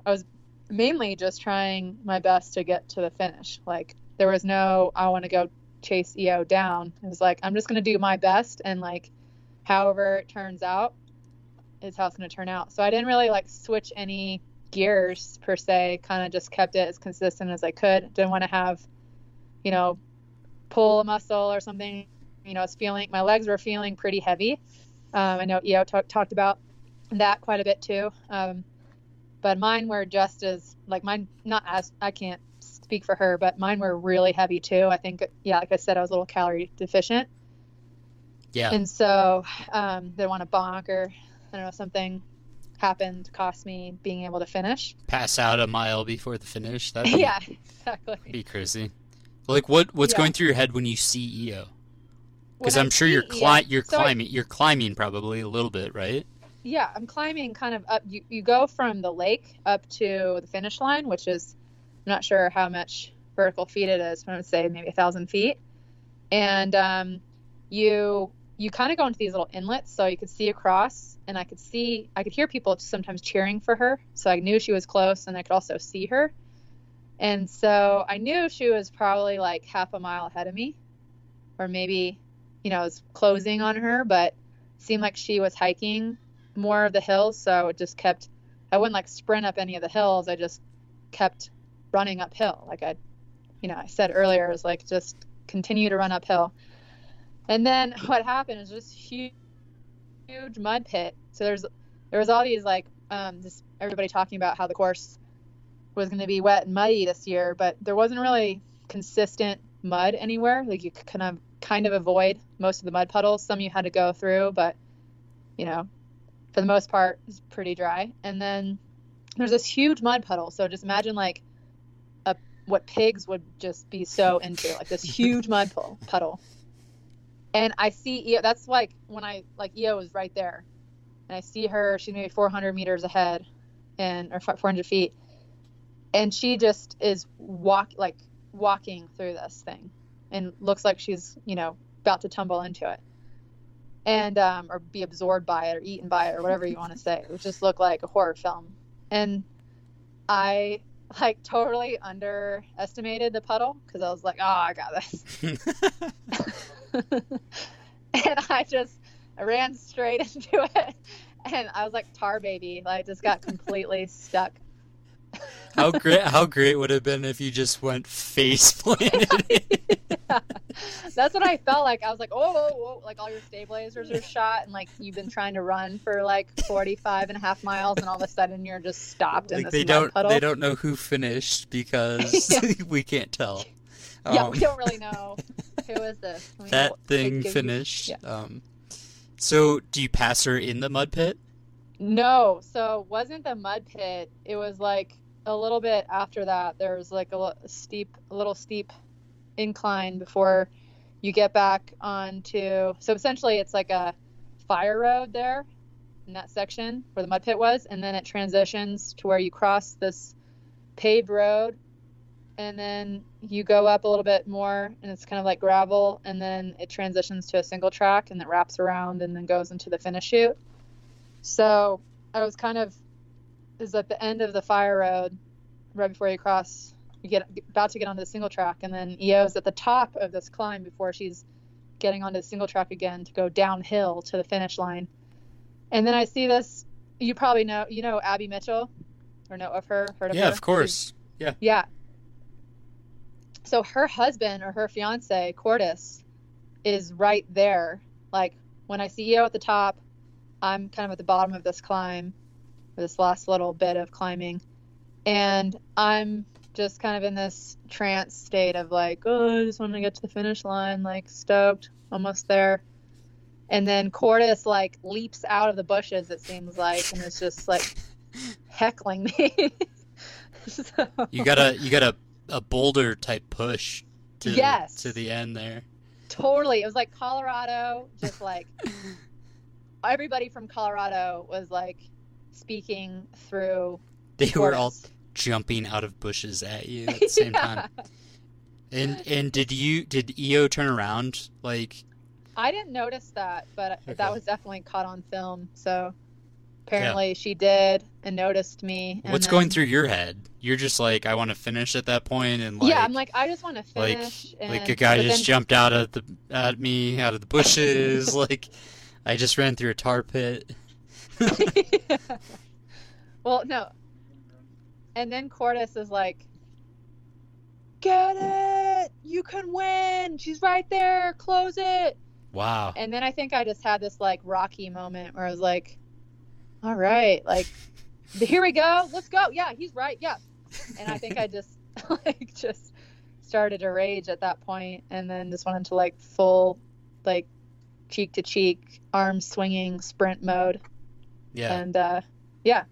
I was mainly just trying my best to get to the finish. Like there was no I want to go chase EO down. It was like I'm just going to do my best and like however it turns out is how it's going to turn out. So I didn't really like switch any gears per se, kind of just kept it as consistent as I could. Didn't want to have you know pull a muscle or something. You know, it's feeling my legs were feeling pretty heavy. Um, I know EO t- talked about that quite a bit too. Um, but mine were just as like mine not as I can't speak for her, but mine were really heavy too. I think yeah, like I said, I was a little calorie deficient. Yeah. And so um, they want to bonk or I don't know something happened cost me being able to finish. Pass out a mile before the finish. That'd be, yeah, exactly. be crazy. Like what what's Yeah. going through your head when you see Yiou? Because When I I'm sure you're cli- Yiou you're so I- climbing you're climbing probably a little bit, right? yeah, I'm climbing kind of up. You, you go from the lake up to the finish line, which is, I'm not sure how much vertical feet it is, but I would say maybe a thousand feet. And um, you you kind of go into these little inlets, so you could see across, and I could see, I could hear people sometimes cheering for her, so I knew she was close, and I could also see her. And so I knew she was probably like half a mile ahead of me, or maybe, you know, I was closing on her, but seemed like she was hiking more of the hills, so it just kept. I wouldn't like sprint up any of the hills. I just kept running uphill. Like I, you know, I said earlier, it was like just continue to run uphill. And then what happened is just huge, huge mud pit. So there's there was all these like um, just everybody talking about how the course was going to be wet and muddy this year, but there wasn't really consistent mud anywhere. Like you could kind of kind of avoid most of the mud puddles. Some you had to go through, but you know, for the most part, it's pretty dry. And then there's this huge mud puddle. So just imagine like a what pigs would just be so into, like this huge mud puddle. And I see Yiou. That's like when I like Yiou was right there, and I see her. She's maybe 400 meters ahead, and or 400 feet, and she just is walk like walking through this thing, and looks like she's you know about to tumble into it and um, or be absorbed by it or eaten by it or whatever you want to say. It would just look like a horror film. And I like totally underestimated the puddle because I was like, oh, I got this. and I just I ran straight into it. And I was like tar baby, like just got completely stuck. how great how great would it have been if you just went face planted? That's what I felt like. I was like, oh, whoa, whoa, like all your stabilizers are shot, and like you've been trying to run for like 45 and a half miles, and all of a sudden you're just stopped in like this they mud don't puddle. they don't know who finished because Yeah. we can't tell. yeah, Um, we don't really know who is this. That go- thing give you- finished. yeah. Um, so do you pass her in the mud pit? No, so it wasn't the mud pit. It was like a little bit after that. There was like a steep, a little steep incline before you get back onto. So essentially, it's like a fire road there in that section where the mud pit was, and then it transitions to where you cross this paved road, and then you go up a little bit more, and it's kind of like gravel, and then it transitions to a single track, and it wraps around, and then goes into the finish chute. So I was kind of is at the end of the fire road, right before you cross. You get about to get onto the single track, and then Yiou's at the top of this climb before she's getting onto the single track again to go downhill to the finish line. And then I see this. You probably know, you know Abby Mitchell, or know of her? Heard of Yeah, her? of course. Yeah. Yeah. So her husband or her fiance, Cordis, is right there. Like when I see you at the top, I'm kind of at the bottom of this climb, this last little bit of climbing. And I'm just kind of in this trance state of like, oh, I just want to get to the finish line, like stoked, almost there. And then Cordis like leaps out of the bushes, it seems like, and it's just like heckling me. so, You gotta you got a, boulder type push to Yes. to the end there. Totally. It was like Colorado, just like everybody from Colorado was like speaking through. They were all jumping out of bushes at you at the same time. And and did you did Yiou turn around like I didn't notice that, but Okay. that was definitely caught on film. So apparently she did and noticed me. and What's going through your head? You're just like, I want to finish at that point, and like, yeah, I'm like, I just want to like, finish. and, like a guy just then- jumped out at the at me out of the bushes. like, I just ran through a tar pit. well, no. And then Cordis is like, "Get it! You can win! She's right there! Close it!" Wow. And then I think I just had this like Rocky moment where I was like, "All right, like, here we go. Let's go. Yeah, he's right. Yeah." And I think I just like just started to rage at that point, and then just went into like full, like, cheek to cheek, arms swinging sprint mode, Yeah, and uh, yeah,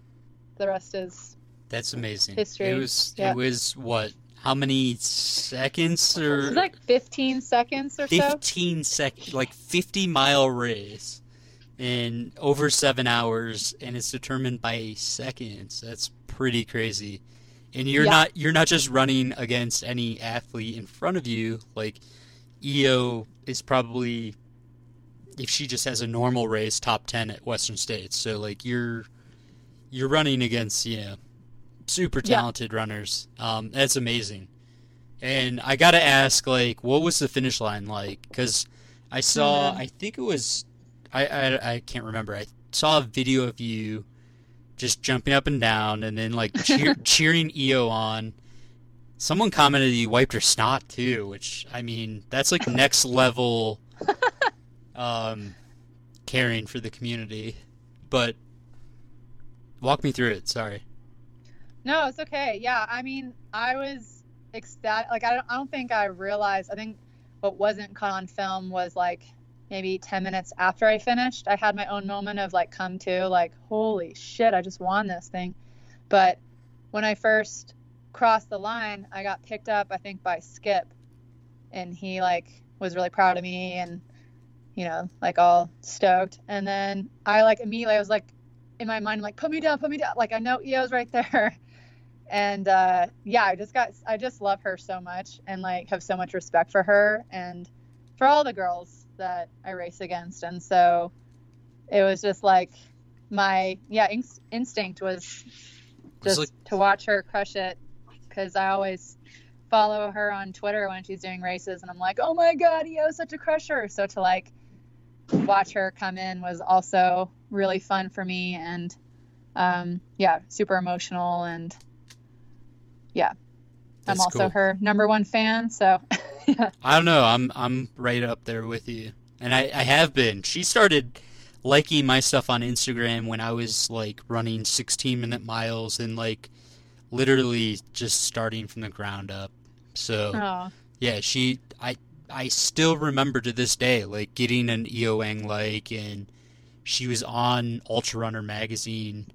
the rest is that's amazing. history, It was yeah. it was what? How many seconds or like 15 seconds or so. 15 sec like 50 mile race in over seven hours and it's determined by seconds that's pretty crazy and you're Yeah. not you're not just running against any athlete in front of you like Yiou is probably if she just has a normal race top 10 at western states so like you're you're running against you know super Yeah. talented runners um that's amazing and I gotta ask, like, what was the finish line like? Because I saw, Mhm. I think it was, I, I I can't remember. I saw a video of you just jumping up and down, and then like cheer, cheering Yiou on. Someone commented you wiped her snot too, which I mean, that's like next level, um, caring for the community. But walk me through it. Sorry. No, it's okay. Yeah, I mean, I was ecstatic. Like, I don't, I don't think I realized. I think what wasn't caught on film was like maybe 10 minutes after I finished. I had my own moment of like, come to, like, holy shit, I just won this thing. But when I first crossed the line, I got picked up, I think, by Skip. And he, like, was really proud of me and, you know, like all stoked. And then I, like, immediately, I was like, in my mind, I'm like, put me down, put me down. Like, I know Yiou's right there. and uh, yeah, I just got, I just love her so much and like have so much respect for her and for all the girls that I race against. And so it was just like my, yeah, inst- instinct was just like- to watch her crush it because I always follow her on Twitter when she's doing races and I'm like, oh my God, Yiou's such a crusher. So to like watch her come in was also really fun for me and um, yeah, super emotional and yeah, I'm also cool. her number one fan. So yeah, I don't know. I'm I'm right up there with you, and I I have been. She started liking my stuff on Instagram when I was like running 16 minute miles and like literally just starting from the ground up. So oh, yeah, she I I still remember to this day like getting an Yiou Wang like and she was on Ultra Runner magazine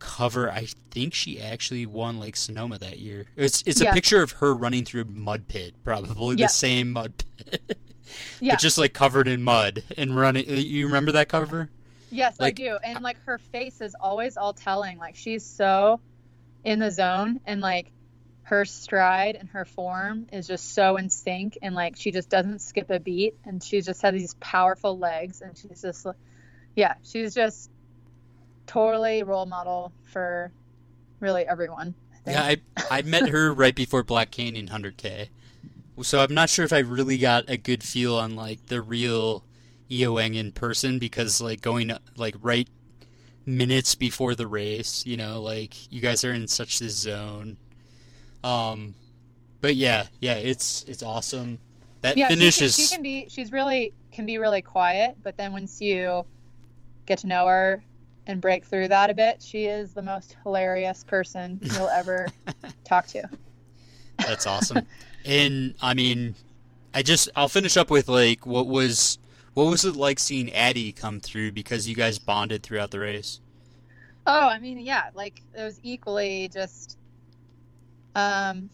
cover. I think she actually won like Sonoma that year. It's it's a Yeah. picture of her running through a mud pit, probably Yeah. the same mud pit. yeah, but just like covered in mud and running. Uh, you remember that cover? yes, like- I do. And like her face is always all telling. Like she's so in the zone and like her stride and her form is just so in sync and like she just doesn't skip a beat and she just has these powerful legs and she's just yeah she's just totally role model for really everyone I think. Yeah, I I met her right before Black Canyon 100K. So I'm not sure if I really got a good feel on like the real Yiou Wang in person because like going like right minutes before the race, you know, like you guys are in such this zone. Um but yeah, yeah, it's it's awesome. That yeah finish she, she can be she's really can be really quiet but then once you get to know her and break through that a bit she is the most hilarious person you'll ever talk to That's awesome. and I mean, I just I'll finish up with like what was what was it like seeing Addie come through because you guys bonded throughout the race? Oh, I mean, yeah, like it was equally just um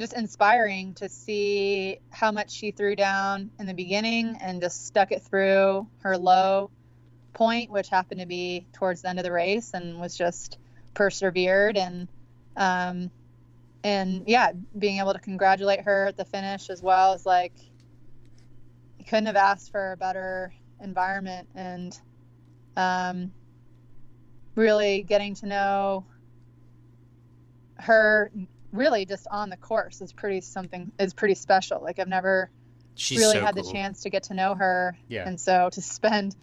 just inspiring to see how much she threw down in the beginning and just stuck it through her low point, which happened to be towards the end of the race and was just persevered and um and yeah, being able to congratulate her at the finish as well is like couldn't have asked for a better environment and um, really getting to know her really just on the course is pretty something is pretty special like i've never She's really so had cool. the chance to get to know her Yeah. and so to spend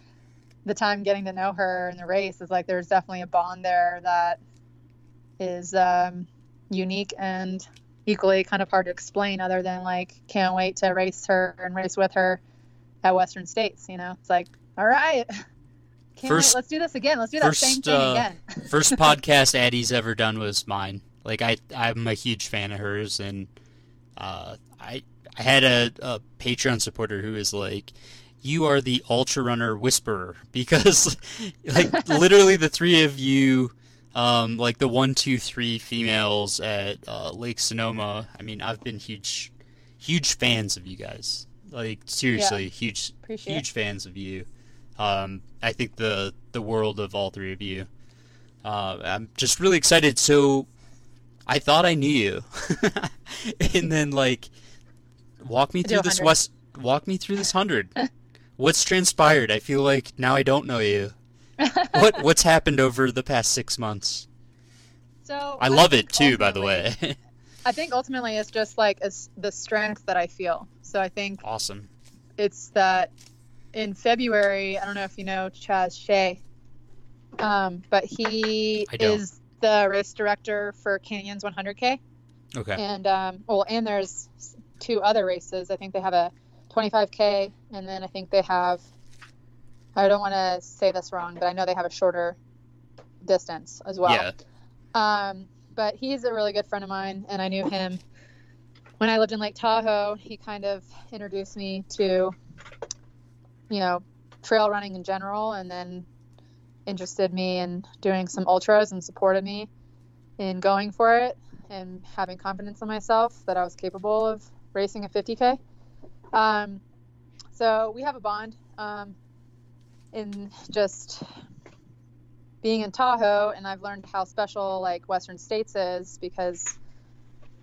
the time getting to know her in the race is like there's definitely a bond there that is um, unique and equally kind of hard to explain other than like can't wait to race her and race with her at western states you know? It's like all right. First- wait. Let's do this again. Let's do that same first, thing uh, again. First podcast Addie's ever done was mine. Like I, I'm a huge fan of hers, and uh, I, I had a, a Patreon supporter who was like, "You are the ultra runner whisperer," because, like, literally the three of you, um, like the one, two, three females at uh, Lake Sonoma. I mean, I've been huge, huge fans of you guys. Like seriously, huge, Appreciate huge fans of you. Um, I think the the world of all three of you. Uh, I'm just really excited. So, I thought I knew you, and then like, walk me through this west. Walk me through this hundred. What's transpired? I feel like now I don't know you. What what's happened over the past six months? so I love it too, by the way. i think ultimately it's just like it's the strength that i feel so i think awesome. it's that in February, I don't know if you know Chaz Sheya, um, but he is the race director for Canyons 100K. Okay. And, um, well, and there's two other races. I think they have a 25K, and then I think they have, I don't want to say this wrong, but I know they have a shorter distance as well. Yeah. Um, but he's a really good friend of mine, and I knew him when I lived in Lake Tahoe. He kind of introduced me to, you know, trail running in general, and then interested me in doing some ultras and supported me in going for it and having confidence in myself that I was capable of racing a 50k. Um, so we have a bond um, in just being in Tahoe, and I've learned how special like Western States is because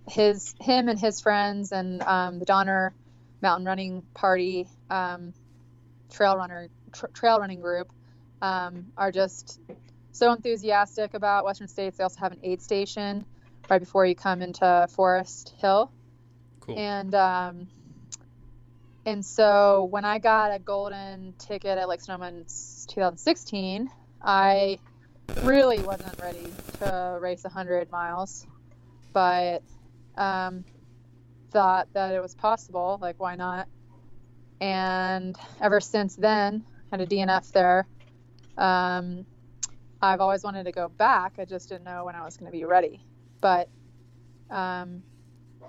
his him and his friends and um, the Donner Mountain Running Party um, trail runner tr- trail running group um, are just so enthusiastic about Western States. They also have an aid station right before you come into Forest Hill, Cool. and um, and so when I got a golden ticket at Lake Sonoma in 2016, I really wasn't ready to race 100 miles, but um, thought that it was possible. Like, why not? And ever since then, had a DNF there. Um, I've always wanted to go back. I just didn't know when I was going to be ready. But um,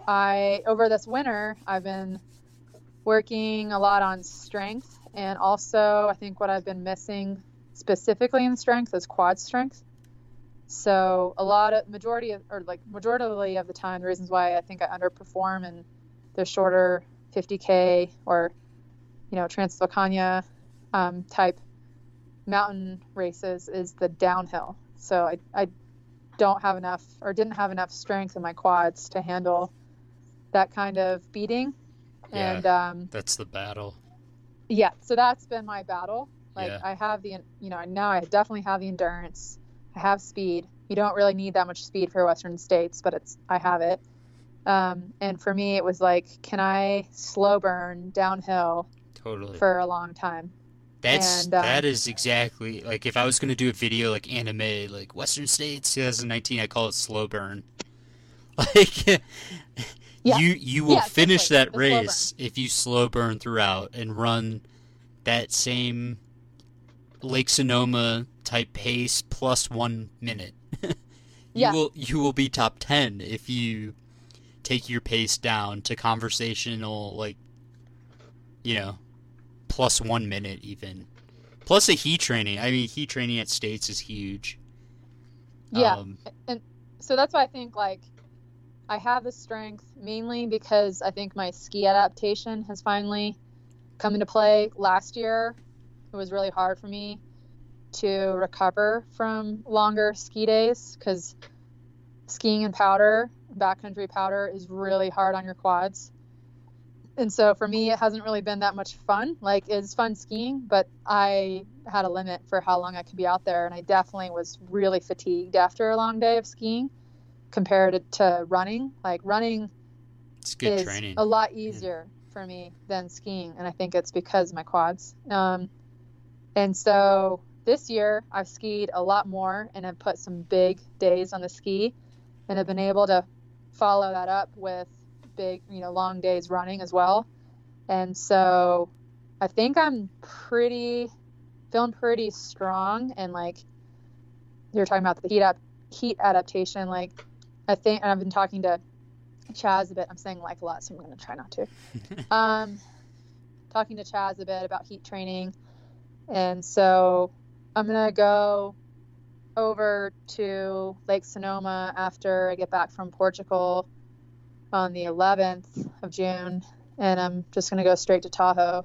I over this winter, I've been working a lot on strength, and also I think what I've been missing specifically in strength is quad strength. So a lot of majority of or like majority of the time, the reasons why I think I underperform in the shorter 50k or you know Transvolcania um, type mountain races is the downhill. So I, I don't have enough or didn't have enough strength in my quads to handle that kind of beating. Yeah. And um, That's the battle. yeah, so that's been my battle. Like Yeah. I have the, you know, now I definitely have the endurance. I have speed. You don't really need that much speed for Western states, but it's I have it. Um, and for me, it was like, can I slow burn downhill Totally. for a long time? That's And, um, that is exactly like if I was gonna do a video like Anna Mae, like Western States 2019, I call it slow burn. Like Yeah. you you will Yeah, finish that The race if you slow burn throughout and run that same Lake Sonoma type pace plus one minute. you Yeah. will you will be top ten if you take your pace down to conversational like you know plus one minute even plus a heat training i mean heat training at states is huge Yeah. um, and so that's why I think like I have the strength mainly because I think my ski adaptation has finally come into play. Last year, it was really hard for me to recover from longer ski days because skiing in powder, backcountry powder, is really hard on your quads. and so for me, it hasn't really been that much fun. Like it's fun skiing, but I had a limit for how long I could be out there, and I definitely was really fatigued after a long day of skiing compared to running. Like running it's good is training. a lot easier yeah. for me than skiing, and I think it's because my quads. Um, and so this year I've skied a lot more and have put some big days on the ski, and have been able to follow that up with big, you know, long days running as well. And so I think I'm pretty feeling pretty strong and like you're talking about the heat up heat adaptation like I think and I've been talking to Chaz a bit. I'm saying like a lot, so I'm going to try not to. um, talking to Chaz a bit about heat training, and so I'm going to go over to Lake Sonoma after I get back from Portugal on the 11th of June, and I'm just going to go straight to Tahoe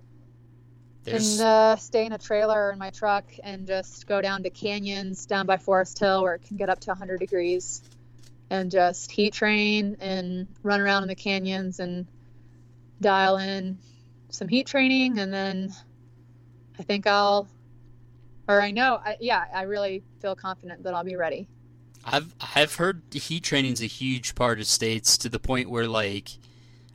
There's... and uh, stay in a trailer in my truck and just go down to canyons down by Forest Hill where it can get up to 100 degrees and just heat train and run around in the canyons and dial in some heat training and then I think I'll or I know I, yeah I really feel confident that I'll be ready. I've I've heard heat training is a huge part of states to the point where like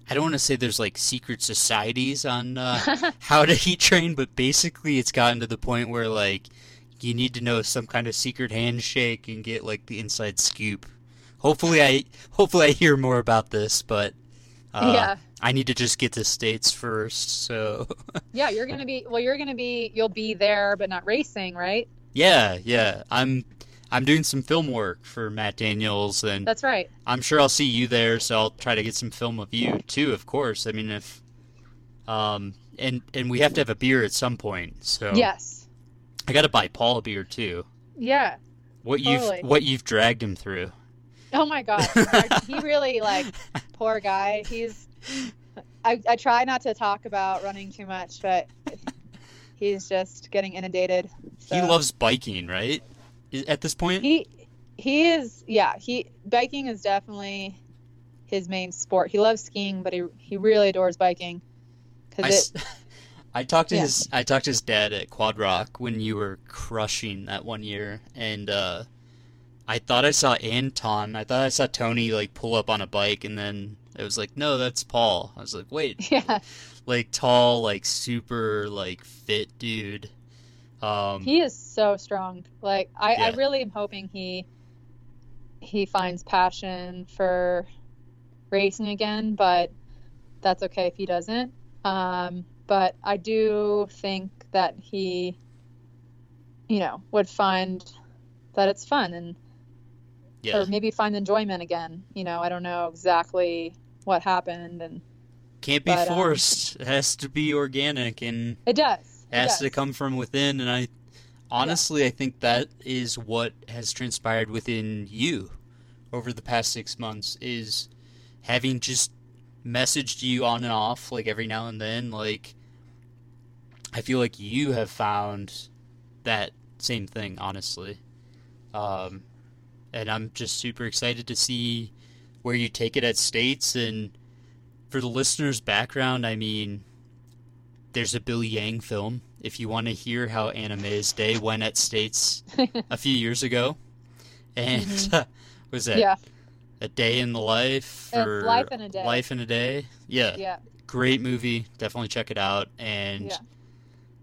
I don't want to say there's like secret societies on uh, how to heat train, but basically it's gotten to the point where like you need to know some kind of secret handshake and get like the inside scoop hopefully I hopefully I hear more about this, but uh, yeah. I need to just get to states first. So yeah, you're gonna be well. You're gonna be you'll be there, but not racing, right? Yeah, yeah. I'm I'm doing some film work for Matt Daniels, and that's right. I'm sure I'll see you there, so I'll try to get some film of you too. Of course. I mean, if um and and we have to have a beer at some point. So yes, I got to buy Paul a beer too. Yeah. What totally. you've what you've dragged him through. Oh my god, he really like poor guy. He's I, I try not to talk about running too much, but he's just getting inundated. So. He loves biking, right? At this point, he he is yeah. He biking is definitely his main sport. He loves skiing, but he he really adores biking. Cause I, it, I talked to yeah. his I talked to his dad at Quad Rock when you were crushing that one year, and uh, I thought I saw Anton. I thought I saw Tony like pull up on a bike, and then it was like, no, that's Paul. I was like, wait, yeah, like tall, like super, like fit dude. Um, he is so strong. Like I, yeah. I really am hoping he he finds passion for racing again, but that's okay if he doesn't. Um, but I do think that he, you know, would find that it's fun and yeah. or maybe find enjoyment again. You know, I don't know exactly what happened and can't be but, um, forced. Um, it has to be organic and it does. It has does. to come from within and I honestly yeah. I think that is what has transpired within you over the past 6 months is having just messaged you on and off like every now and then like I feel like you have found that same thing honestly. Um, and I'm just super excited to see where you take it at States. And for the listeners' background, I mean, there's a Billy Yang film. If you want to hear how Anna Mae's day went at States a few years ago, and mm-hmm. uh, was that yeah. a day in the life or life in a day? Life in a day. Yeah. Yeah. Great movie. Definitely check it out. And yeah.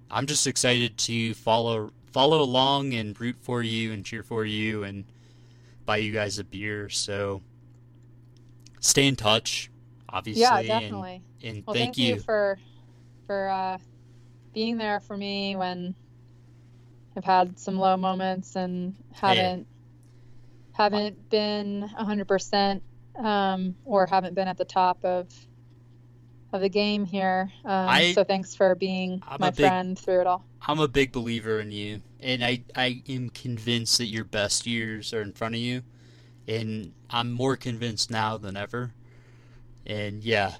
I'm just excited to follow follow along and root for you and cheer for you and buy you guys a beer. So stay in touch, obviously. Yeah, definitely. And, and well, thank, thank you. you. for for uh, being there for me when I've had some low moments and haven't hey. haven't been hundred um, percent or haven't been at the top of of the game here. Um, I, so thanks for being I'm my big, friend through it all. I'm a big believer in you, and I I am convinced that your best years are in front of you, and I'm more convinced now than ever. And yeah,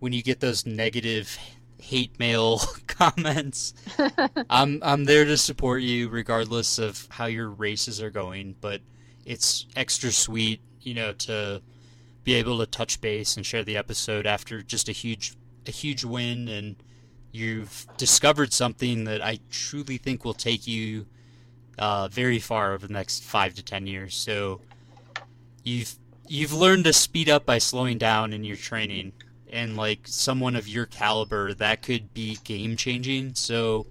when you get those negative hate mail comments, I'm I'm there to support you regardless of how your races are going. But it's extra sweet, you know, to be able to touch base and share the episode after just a huge a huge win and you've discovered something that I truly think will take you uh, very far over the next five to ten years. So you've you've learned to speed up by slowing down in your training, and like someone of your caliber, that could be game changing. So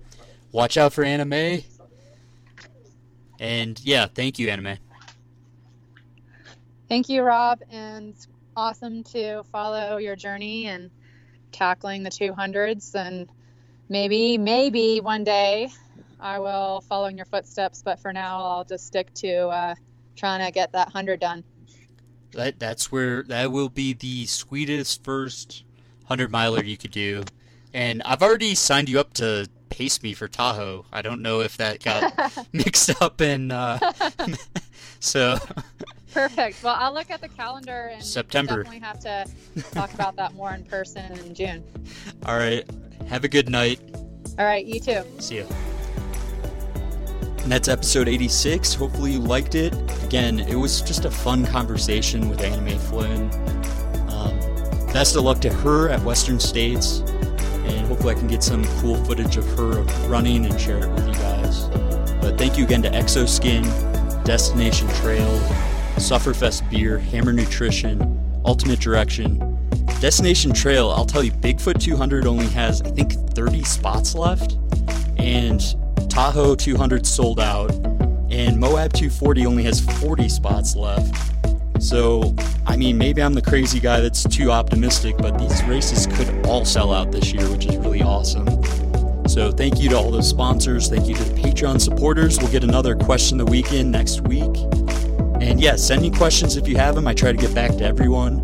watch out for Anna Mae. And yeah, thank you, Anna Mae. Thank you, Rob, and awesome to follow your journey and tackling the 200s and maybe maybe one day I will follow in your footsteps, but for now I'll just stick to uh, trying to get that 100 done. That that's where that will be the sweetest first 100 miler you could do. And I've already signed you up to pace me for Tahoe. I don't know if that got mixed up and uh, so Perfect. Well, I'll look at the calendar and September. We definitely have to talk about that more in person in June. All right. Have a good night. All right, you too. See you. And that's episode 86. Hopefully you liked it. Again, it was just a fun conversation with Anna Mae Flynn. Um, best of luck to her at Western States, and hopefully I can get some cool footage of her running and share it with you guys. But thank you again to Exoskin, Destination Trail, Sufferfest Beer, Hammer Nutrition, Ultimate Direction. Destination Trail, I'll tell you, Bigfoot 200 only has, I think, 30 spots left. And Tahoe 200 sold out. And Moab 240 only has 40 spots left. So, I mean, maybe I'm the crazy guy that's too optimistic, but these races could all sell out this year, which is really awesome. So, thank you to all those sponsors. Thank you to the Patreon supporters. We'll get another question of the weekend next week. And yeah, send me questions if you have them. I try to get back to everyone.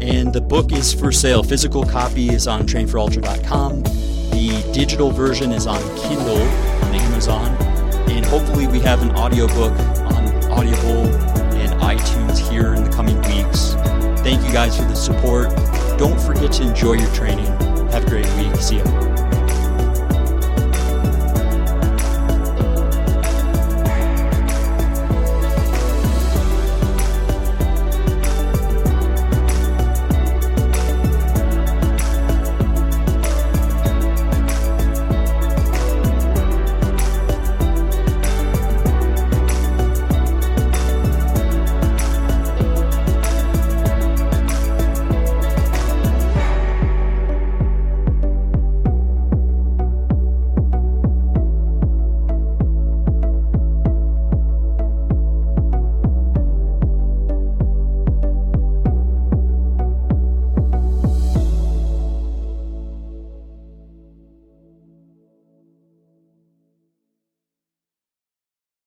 And the book is for sale. Physical copy is on trainforultra.com. The digital version is on Kindle on Amazon. And hopefully we have an audiobook on Audible and iTunes here in the coming weeks. Thank you guys for the support. Don't forget to enjoy your training. Have a great week. See you.